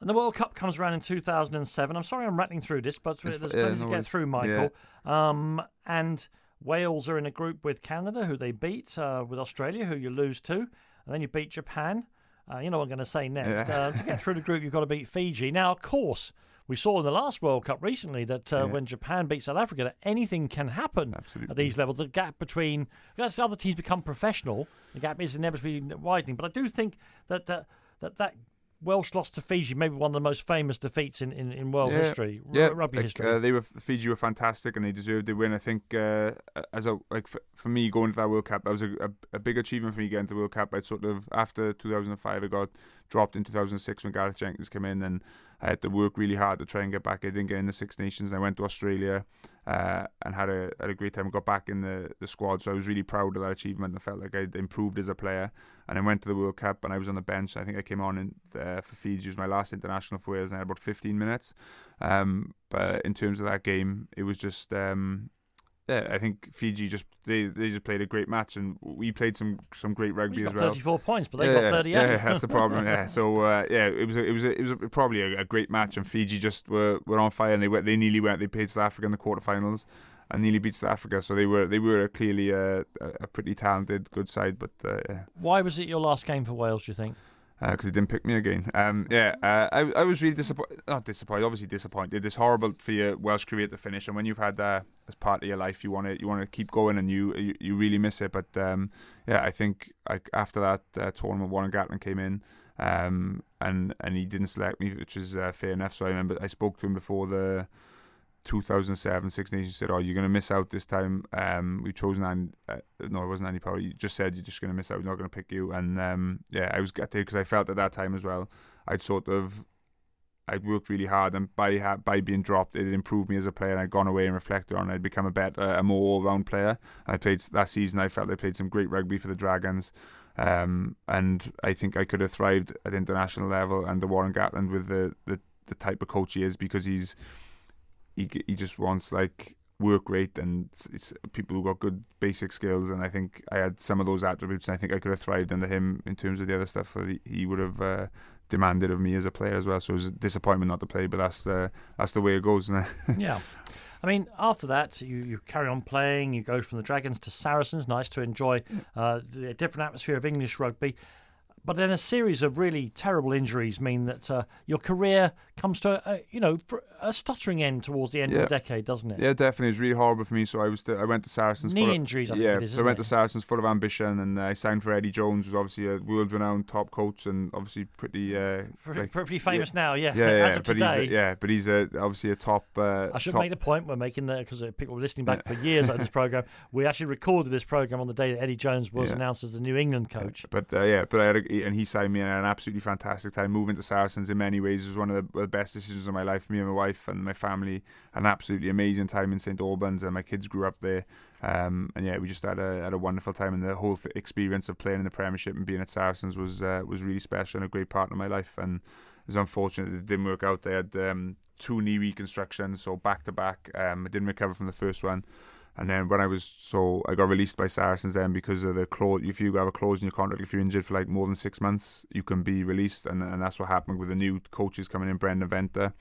And the World Cup comes around in 2007. I'm sorry I'm rattling through this, but it's, there's plenty no to get through, Michael. Yeah. Um, and Wales are in a group with Canada, who they beat, uh, with Australia, who you lose to, and then you beat Japan. Uh, you know what I'm going to say next. Yeah. Uh, to get through the group, you've got to beat Fiji. Now, of course, we saw in the last World Cup recently that uh, yeah. when Japan beat South Africa, that anything can happen Absolutely. at these levels. The gap between as the other teams become professional, the gap is inevitably widening. But I do think that that that, that Welsh lost to Fiji, maybe one of the most famous defeats in, in, in world yeah, history, yeah, rugby like, history. Uh, they were Fiji were fantastic and they deserved the win. I think uh, as a like for, for, me going to that World Cup, that was a, a, a, big achievement for me getting to the World Cup. I sort of after 2005, I got dropped in 2006 when Gareth Jenkins came in and I had to work really hard to try and get back. I didn't get in the Six Nations. I went to Australia uh, and had a had a great time. Got back in the, the squad, so I was really proud of that achievement. I felt like I'd improved as a player. And I went to the World Cup and I was on the bench. I think I came on in, uh, for Fiji. Was my last international for Wales, and I had about 15 minutes. Um, but in terms of that game, it was just um, yeah, I think Fiji just they, they just played a great match, and we played some some great rugby as well. Thirty four points, but they yeah, got thirty eight. Yeah, that's the problem. yeah, so uh, yeah, it was a, it was a, it was a, probably a, a, great match, and Fiji just were, were on fire, and they went they nearly went. They played South Africa in the quarterfinals, and nearly beat South Africa. So they were they were clearly a, a pretty talented, good side. But uh, yeah. why was it your last game for Wales? Do you think? Because uh, he didn't pick me again. Um, yeah, uh, I I was really disappointed. Not disappointed, obviously disappointed. It's horrible for your Welsh career to finish, and when you've had that as part of your life, you want to you want to keep going, and you, you, you really miss it. But um, yeah, I think like after that uh, tournament, Warren Gatland came in. Um, and and he didn't select me, which is uh, fair enough. So I remember I spoke to him before the 2007 Six Nations said, "Oh, you're going to miss out this time. Um, we chose nine. Uh, no, it wasn't Andy Powell. You just said you're just going to miss out. We're not going to pick you." And um, yeah, I was gutted because I felt at that time as well. I'd sort of I'd worked really hard, and by by being dropped, it improved me as a player. And I'd gone away and reflected on it. I'd become a better, a more all-round player. I played that season. I felt I played some great rugby for the Dragons, um, and I think I could have thrived at international level under Warren Gatland with the, the the type of coach he is because he's he he just wants like work rate and it's, people who got good basic skills and I think I had some of those attributes and I think I could have thrived under him in terms of the other stuff that he, he would have uh, demanded of me as a player as well so it was a disappointment not to play but that's the that's the way it goes yeah I mean, after that, you, you carry on playing. You go from the Dragons to Saracens. Nice to enjoy uh, a different atmosphere of English rugby. But then a series of really terrible injuries mean that uh, your career comes to a, you know a stuttering end towards the end yeah. of the decade, doesn't it? Yeah, definitely. It's really horrible for me. So I was I went to Saracens. Knee full injuries. Of, yeah, is, so I went it? to Saracens full of ambition, and uh, I signed for Eddie Jones, who's obviously a world-renowned top coach and obviously pretty uh, pretty, like, pretty, famous yeah, now. Yeah, yeah, yeah. As of but today. he's a, yeah, but he's a, obviously a top. Uh, I should top make the point we're making there because uh, people were listening back for years on this program. We actually recorded this program on the day that Eddie Jones was announced as the New England coach. But uh, yeah, but I had a, and he signed me in an absolutely fantastic time. Moving to Saracens in many ways was one of the, best decisions of my life. Me and my wife and my family had an absolutely amazing time in St Albans, and my kids grew up there. Um, and yeah, we just had a had a wonderful time, and the whole th- experience of playing in the Premiership and being at Saracens was uh, was really special and a great part of my life. And it was unfortunate it didn't work out. They had um, two knee reconstructions, so back to back. Um, I didn't recover from the first one. And then when I was so I got released by Saracens then because of the clause. If you have a clause in your contract, if you're injured for like more than six months, you can be released, and and that's what happened with the new coaches coming in, Brendan Venter.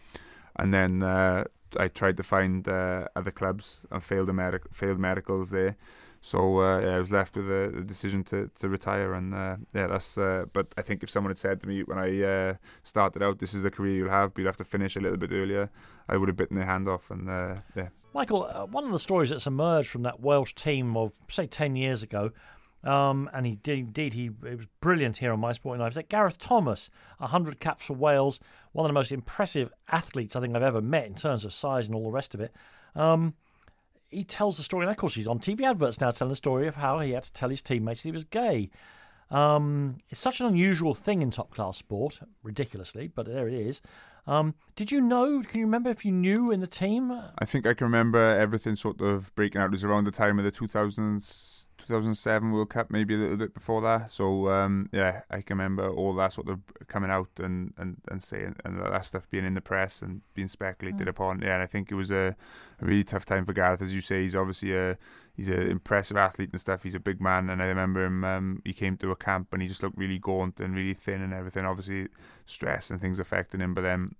And then uh, I tried to find uh, other clubs and failed medic- failed medicals there. So uh, yeah, I was left with a, a, decision to, to retire, and uh, yeah, that's. Uh, but I think if someone had said to me when I uh, started out, "This is the career you'll have, but you have to finish a little bit earlier," I would have bitten their hand off, and uh, yeah. Michael, uh, one of the stories that's emerged from that Welsh team of say ten years ago um, and he did indeed he it was brilliant here on My Sporting Life. That Gareth Thomas, hundred caps for Wales, one of the most impressive athletes I think I've ever met in terms of size and all the rest of it. Um, he tells the story, and of course he's on TV adverts now telling the story of how he had to tell his teammates he was gay. Um, it's such an unusual thing in top class sport, ridiculously, but there it is. Um, did you know? Can you remember if you knew in the team? I think I can remember everything sort of breaking out. It was around the time of the 2000s 2007 World Cup, maybe a little bit before that. So um, yeah, I can remember all that sort of coming out and, and, and saying and that stuff being in the press and being speculated mm. upon. Yeah, and I think it was a, a, really tough time for Gareth, as you say. He's obviously a he's an impressive athlete and stuff. He's a big man, and I remember him. Um, he came to a camp and he just looked really gaunt and really thin and everything. Obviously, stress and things affecting him, but then.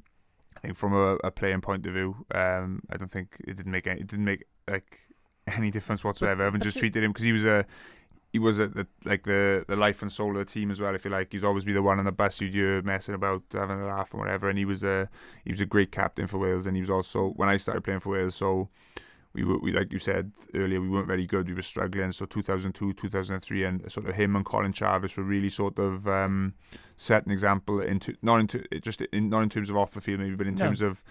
I think from a, a playing point of view, um, I don't think it didn't make any, it didn't make like any difference whatsoever. Everyone just treated him because he was a he was a, the, like the the life and soul of the team as well. If you like, he'd always be the one on the bus you'd hear messing about, having a laugh and whatever. And he was a he was a great captain for Wales, and he was also when I started playing for Wales. So we were we like you said earlier, we weren't very good. We were struggling. So 2002, 2003, and sort of him and Colin Charvis were really sort of um, set an example into not into just in, not in terms of off the field maybe, but in no. terms of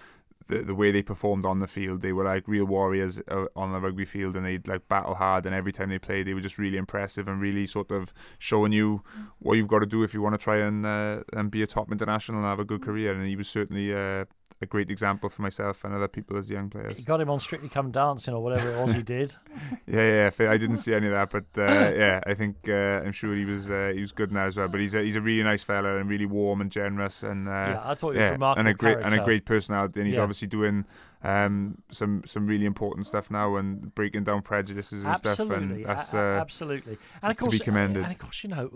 the, the way they performed on the field. They were like real warriors uh, on the rugby field, and they'd like battle hard. And every time they played, they were just really impressive and really sort of showing you what you've got to do if you want to try and uh, and be a top international and have a good career. And he was certainly uh, a great example for myself and other people as young players. You got him on Strictly Come Dancing or whatever it was he did. yeah, yeah. I didn't see any of that, but uh, yeah, I think uh, I'm sure he was uh, he was good now as well. But he's a, he's a really nice fella and really warm and generous and uh, yeah, I thought he was yeah, remarkable and a great character. and a great personality. And he's yeah. obviously doing um, some some really important stuff now and breaking down prejudices and absolutely. stuff. And that's uh, absolutely and of course, to be commended. And of course, you know,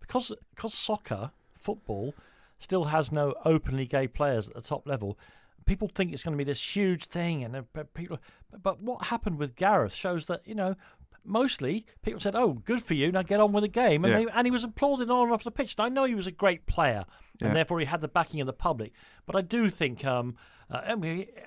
because because soccer, football still has no openly gay players at the top level. People think it's going to be this huge thing, and uh, people. But what happened with Gareth shows that you know mostly people said, "Oh, good for you. Now get on with the game." And, yeah. they, and he was applauded on and off the pitch. And I know he was a great player, and therefore he had the backing of the public. But I do think, um, uh,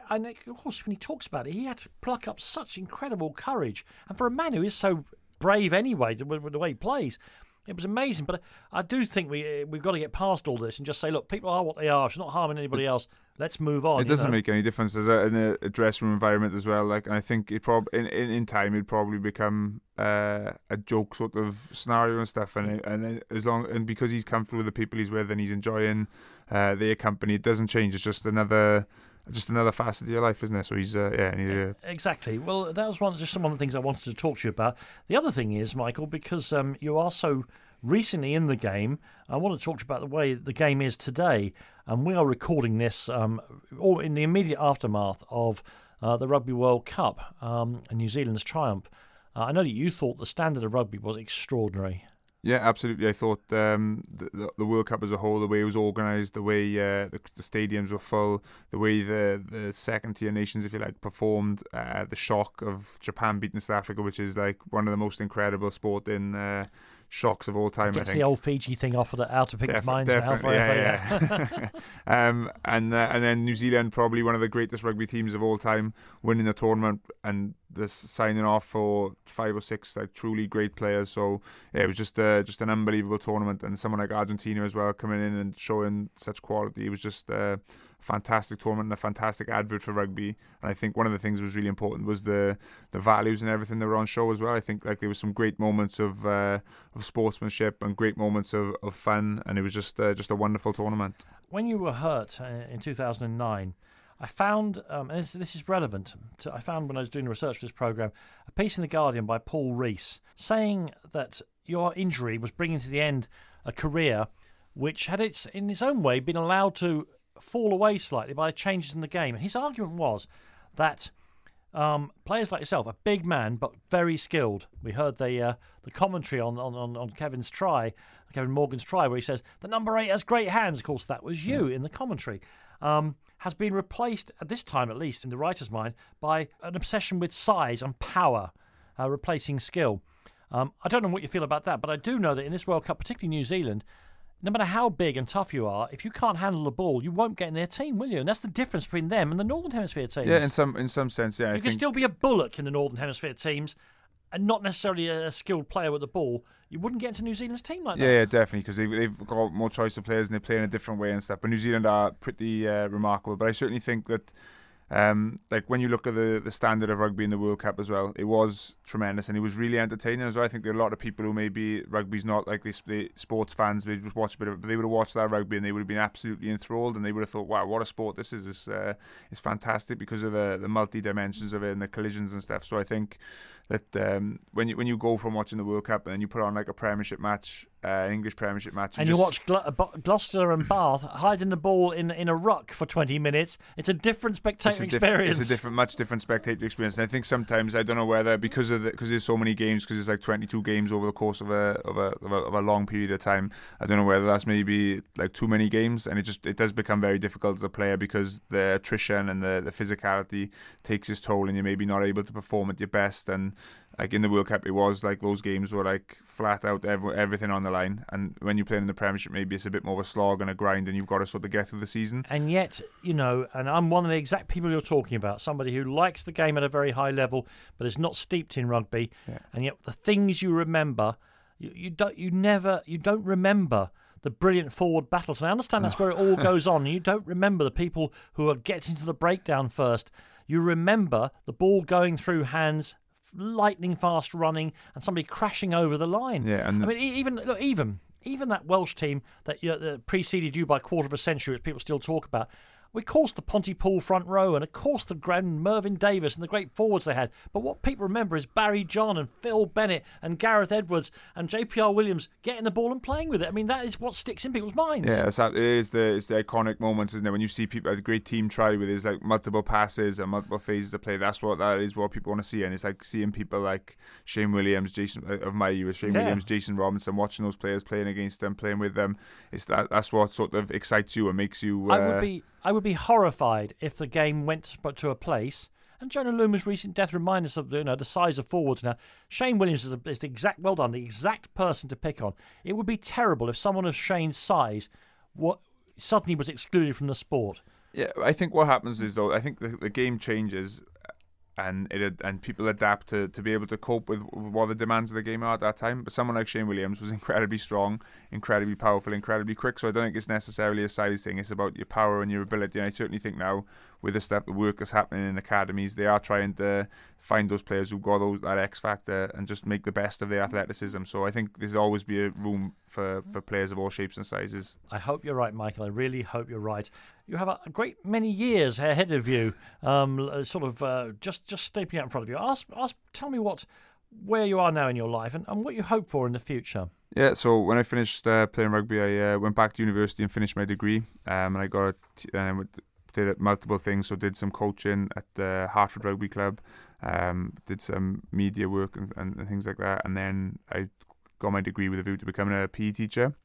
and of course, when he talks about it, he had to pluck up such incredible courage. And for a man who is so brave anyway, the, the way he plays, it was amazing, but I do think we we've got to get past all this and just say, look, people are what they are. It's not harming anybody else. Let's move on. It doesn't know? make any difference. There's a, in a, a dressing room environment as well. Like, and I think it prob in, in, in time it'd probably become uh, a joke sort of scenario and stuff. And and as long and because he's comfortable with the people he's with and he's enjoying uh, their company, it doesn't change. It's just another just another facet of your life, isn't it? So he's uh, yeah, he, uh, exactly. Well, that was one just one of the things I wanted to talk to you about. The other thing is, Michael, because um, you are so recently in the game, I want to talk to you about the way the game is today, and we are recording this um, all in the immediate aftermath of uh, the Rugby World Cup um, and New Zealand's triumph. Uh, I know that you thought the standard of rugby was extraordinary. Yeah, absolutely. I thought um, the, the World Cup as a whole, the way it was organised, the way uh, the, the, stadiums were full, the way the, the second tier nations, if you like, performed, uh, the shock of Japan beating South Africa, which is like one of the most incredible sport in uh, shocks of all time. Gets I think. the old Fiji thing off of the out of people's Def- minds now. Yeah, yeah. yeah. um, and uh, and then New Zealand, probably one of the greatest rugby teams of all time, winning the tournament and the signing off for five or six like truly great players. So yeah, it was just uh, just an unbelievable tournament, and someone like Argentina as well coming in and showing such quality. It was just a fantastic tournament and a fantastic advert for rugby. And I think one of the things that was really important was the the values and everything that were on show as well. I think like there was some great moments of uh, of sportsmanship and great moments of, of fun, and it was just uh, just a wonderful tournament. When you were hurt uh, in 2009. I found, um, and this, this, is relevant, to, I found when I was doing research for this programme, a piece in The Guardian by Paul Rees saying that your injury was bringing to the end a career which had its, in its own way, been allowed to fall away slightly by changes in the game. And his argument was that um, players like yourself, a big man but very skilled. We heard the uh, the commentary on, on, on Kevin's try, Kevin Morgan's try, where he says the number eight has great hands. Of course, that was you yeah. in the commentary um, has been replaced, at this time at least, in the writer's mind, by an obsession with size and power, uh, replacing skill. Um, I don't know what you feel about that, but I do know that in this World Cup, particularly New Zealand, no matter how big and tough you are, if you can't handle the ball, you won't get in their team, will you? And that's the difference between them and the Northern Hemisphere teams. Yeah, in some in some sense, yeah. You I can think... still be a bullock in the Northern Hemisphere teams, and not necessarily a skilled player with the ball, you wouldn't get into New Zealand's team like that. Yeah, definitely, because they've, they've got more choice of players and they play in a different way and stuff. But New Zealand are pretty uh, remarkable. But I certainly think that um, like when you look at the, the standard of rugby in the World Cup as well, it was tremendous and it was really entertaining as well. I think there are a lot of people who maybe rugby's not like this, the sports fans, they just watch a bit of but they would have watched that rugby and they would have been absolutely enthralled and they would have thought, wow, what a sport this is. It's, uh, it's fantastic because of the, the multi dimensions of it and the collisions and stuff. So I think that um, when you when you go from watching the World Cup and then you put on like a Premiership match, uh, English Premiership match, and you watch Gl- uh, Gloucester and Bath hiding the ball in in a ruck for twenty minutes, it's a different spectator it's a diff- experience. It's a different, much different spectator experience. And I think sometimes I don't know whether because of because there's so many games, because it's like twenty two games over the course of a, of a of a of a long period of time. I don't know whether that's maybe like too many games, and it just it does become very difficult as a player because the attrition and the the physicality takes its toll, and you're maybe not able to perform at your best and like in the World Cup, it was like those games were like flat out every, everything on the line. And when you're playing in the Premiership, maybe it's a bit more of a slog and a grind, and you've got to sort of get through the season. And yet, you know, and I'm one of the exact people you're talking about. Somebody who likes the game at a very high level, but is not steeped in rugby. Yeah. And yet, the things you remember, you, you don't, you never, you don't remember the brilliant forward battles. And I understand that's where it all goes on. You don't remember the people who are getting to the breakdown first. You remember the ball going through hands lightning fast running and somebody crashing over the line. Yeah, and I mean, even look, even even that Welsh team that, you know, that preceded you by a quarter of a century, which people still talk about, of course, the Pontypool front row, and of course, the grand Mervyn Davies and the great forwards they had. But what people remember is Barry John and Phil Bennett and Gareth Edwards and JPR Williams getting the ball and playing with it. I mean, that is what sticks in people's minds. Yeah, it's, it is the it's the iconic moments, isn't it? When you see people, a great team try with his like multiple passes and multiple phases of play. That's what that is what people want to see, and it's like seeing people like Shane Williams, Jason uh, of my year, Shane yeah. Williams, Jason Robinson, watching those players playing against them, playing with them. It's that that's what sort of excites you and makes you. Uh, I would uh, be I would be horrified if the game went but to a place. And Jonah Lomu's recent death reminds us of you know the size of forwards now. Shane Williams is, a, is the exact well done, the exact person to pick on. It would be terrible if someone of Shane's size what suddenly was excluded from the sport. Yeah, I think what happens is though I think the, the game changes and it and people adapt to, to be able to cope with what the demands of the game are at that time. But someone like Shane Williams was incredibly strong, incredibly powerful, incredibly quick. So I don't think it's necessarily a size thing. It's about your power and your ability. And I certainly think now with the stuff, the work that's happening in academies, they are trying to find those players who've got those, that X factor and just make the best of their athleticism. So I think there's always be a room for, for players of all shapes and sizes. I hope you're right, Michael. I really hope you're right. You have a great many years ahead of you, um, uh, sort of uh, just just stepping out in front of you. Ask, ask, tell me what, where you are now in your life, and, and what you hope for in the future. Yeah, so when I finished uh, playing rugby, I uh, went back to university and finished my degree. Um, and I got a t- um, did multiple things. So did some coaching at the Hertford Rugby Club, um, did some media work and, and, things like that, and then I got my degree with a view to becoming a PE teacher.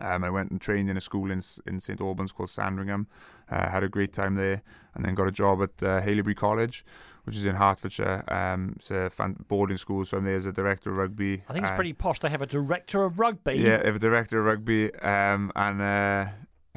Um, I went and trained in a school in in St Albans called Sandringham. Uh, had a great time there, and then got a job at uh, Haileybury College, which is in Hertfordshire. Um, it's a boarding school, so I'm there as a director of rugby. I think it's uh, pretty posh. They have a director of rugby. Yeah, have a director of rugby, um, and uh,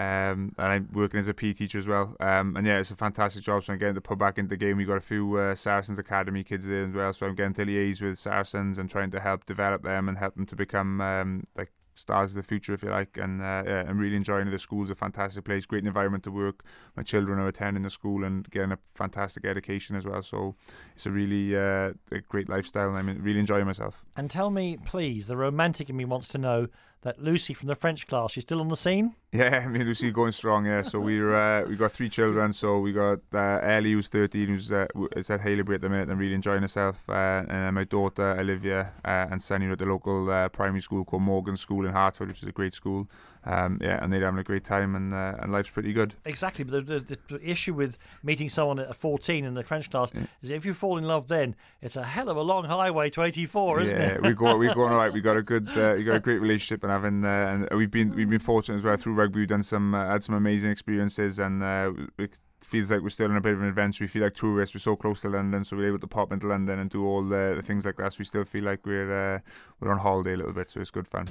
um, and I'm working as a PE teacher as well. Um, and yeah, it's a fantastic job. So I'm getting to put back into the game. We've got a few uh, Saracens Academy kids there as well. So I'm getting to liaise with Saracens and trying to help develop them and help them to become um, like stars of the future, if you like. And uh, yeah, I'm really enjoying it. The school's a fantastic place, great environment to work. My children are attending the school and getting a fantastic education as well. So it's a really uh, a great lifestyle, and I'm really enjoying myself. And tell me, please, the romantic in me wants to know that Lucy from the French class, she's still on the scene? Yeah, me and Lucy going strong. Yeah, so we're uh, we got three children. So we got uh, Ellie, who's 13, who's uh, is at Haileybury at the minute and really enjoying herself, uh, and my daughter Olivia uh, and Sunny at the local uh, primary school called Morgan School in Hertford, which is a great school. Um, yeah, and they're having a great time, and uh, and life's pretty good. Exactly, but the, the, the, issue with meeting someone at 14 in the French class yeah. is if you fall in love, then it's a hell of a long highway to 84, isn't yeah, it? we go we going all right. We got a good, uh, we got a great relationship, and having uh, and we've been we've been fortunate as well through rugby. We've done some uh, had some amazing experiences, and uh, it feels like we're still on a bit of an adventure. We feel like tourists. We're so close to London, so we're able to pop into London and do all the, the things like that. So we still feel like we're uh, we're on holiday a little bit, so it's good fun.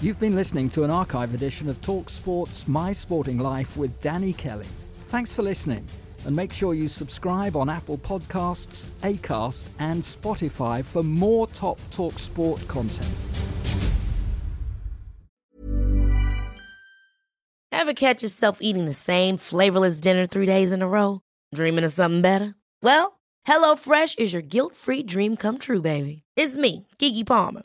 You've been listening to an archive edition of Talk Sports My Sporting Life with Danny Kelly. Thanks for listening, and make sure you subscribe on Apple Podcasts, Acast, and Spotify for more top Talk Sport content. Ever catch yourself eating the same flavorless dinner three days in a row? Dreaming of something better? Well, HelloFresh is your guilt-free dream come true, baby. It's me, Keke Palmer.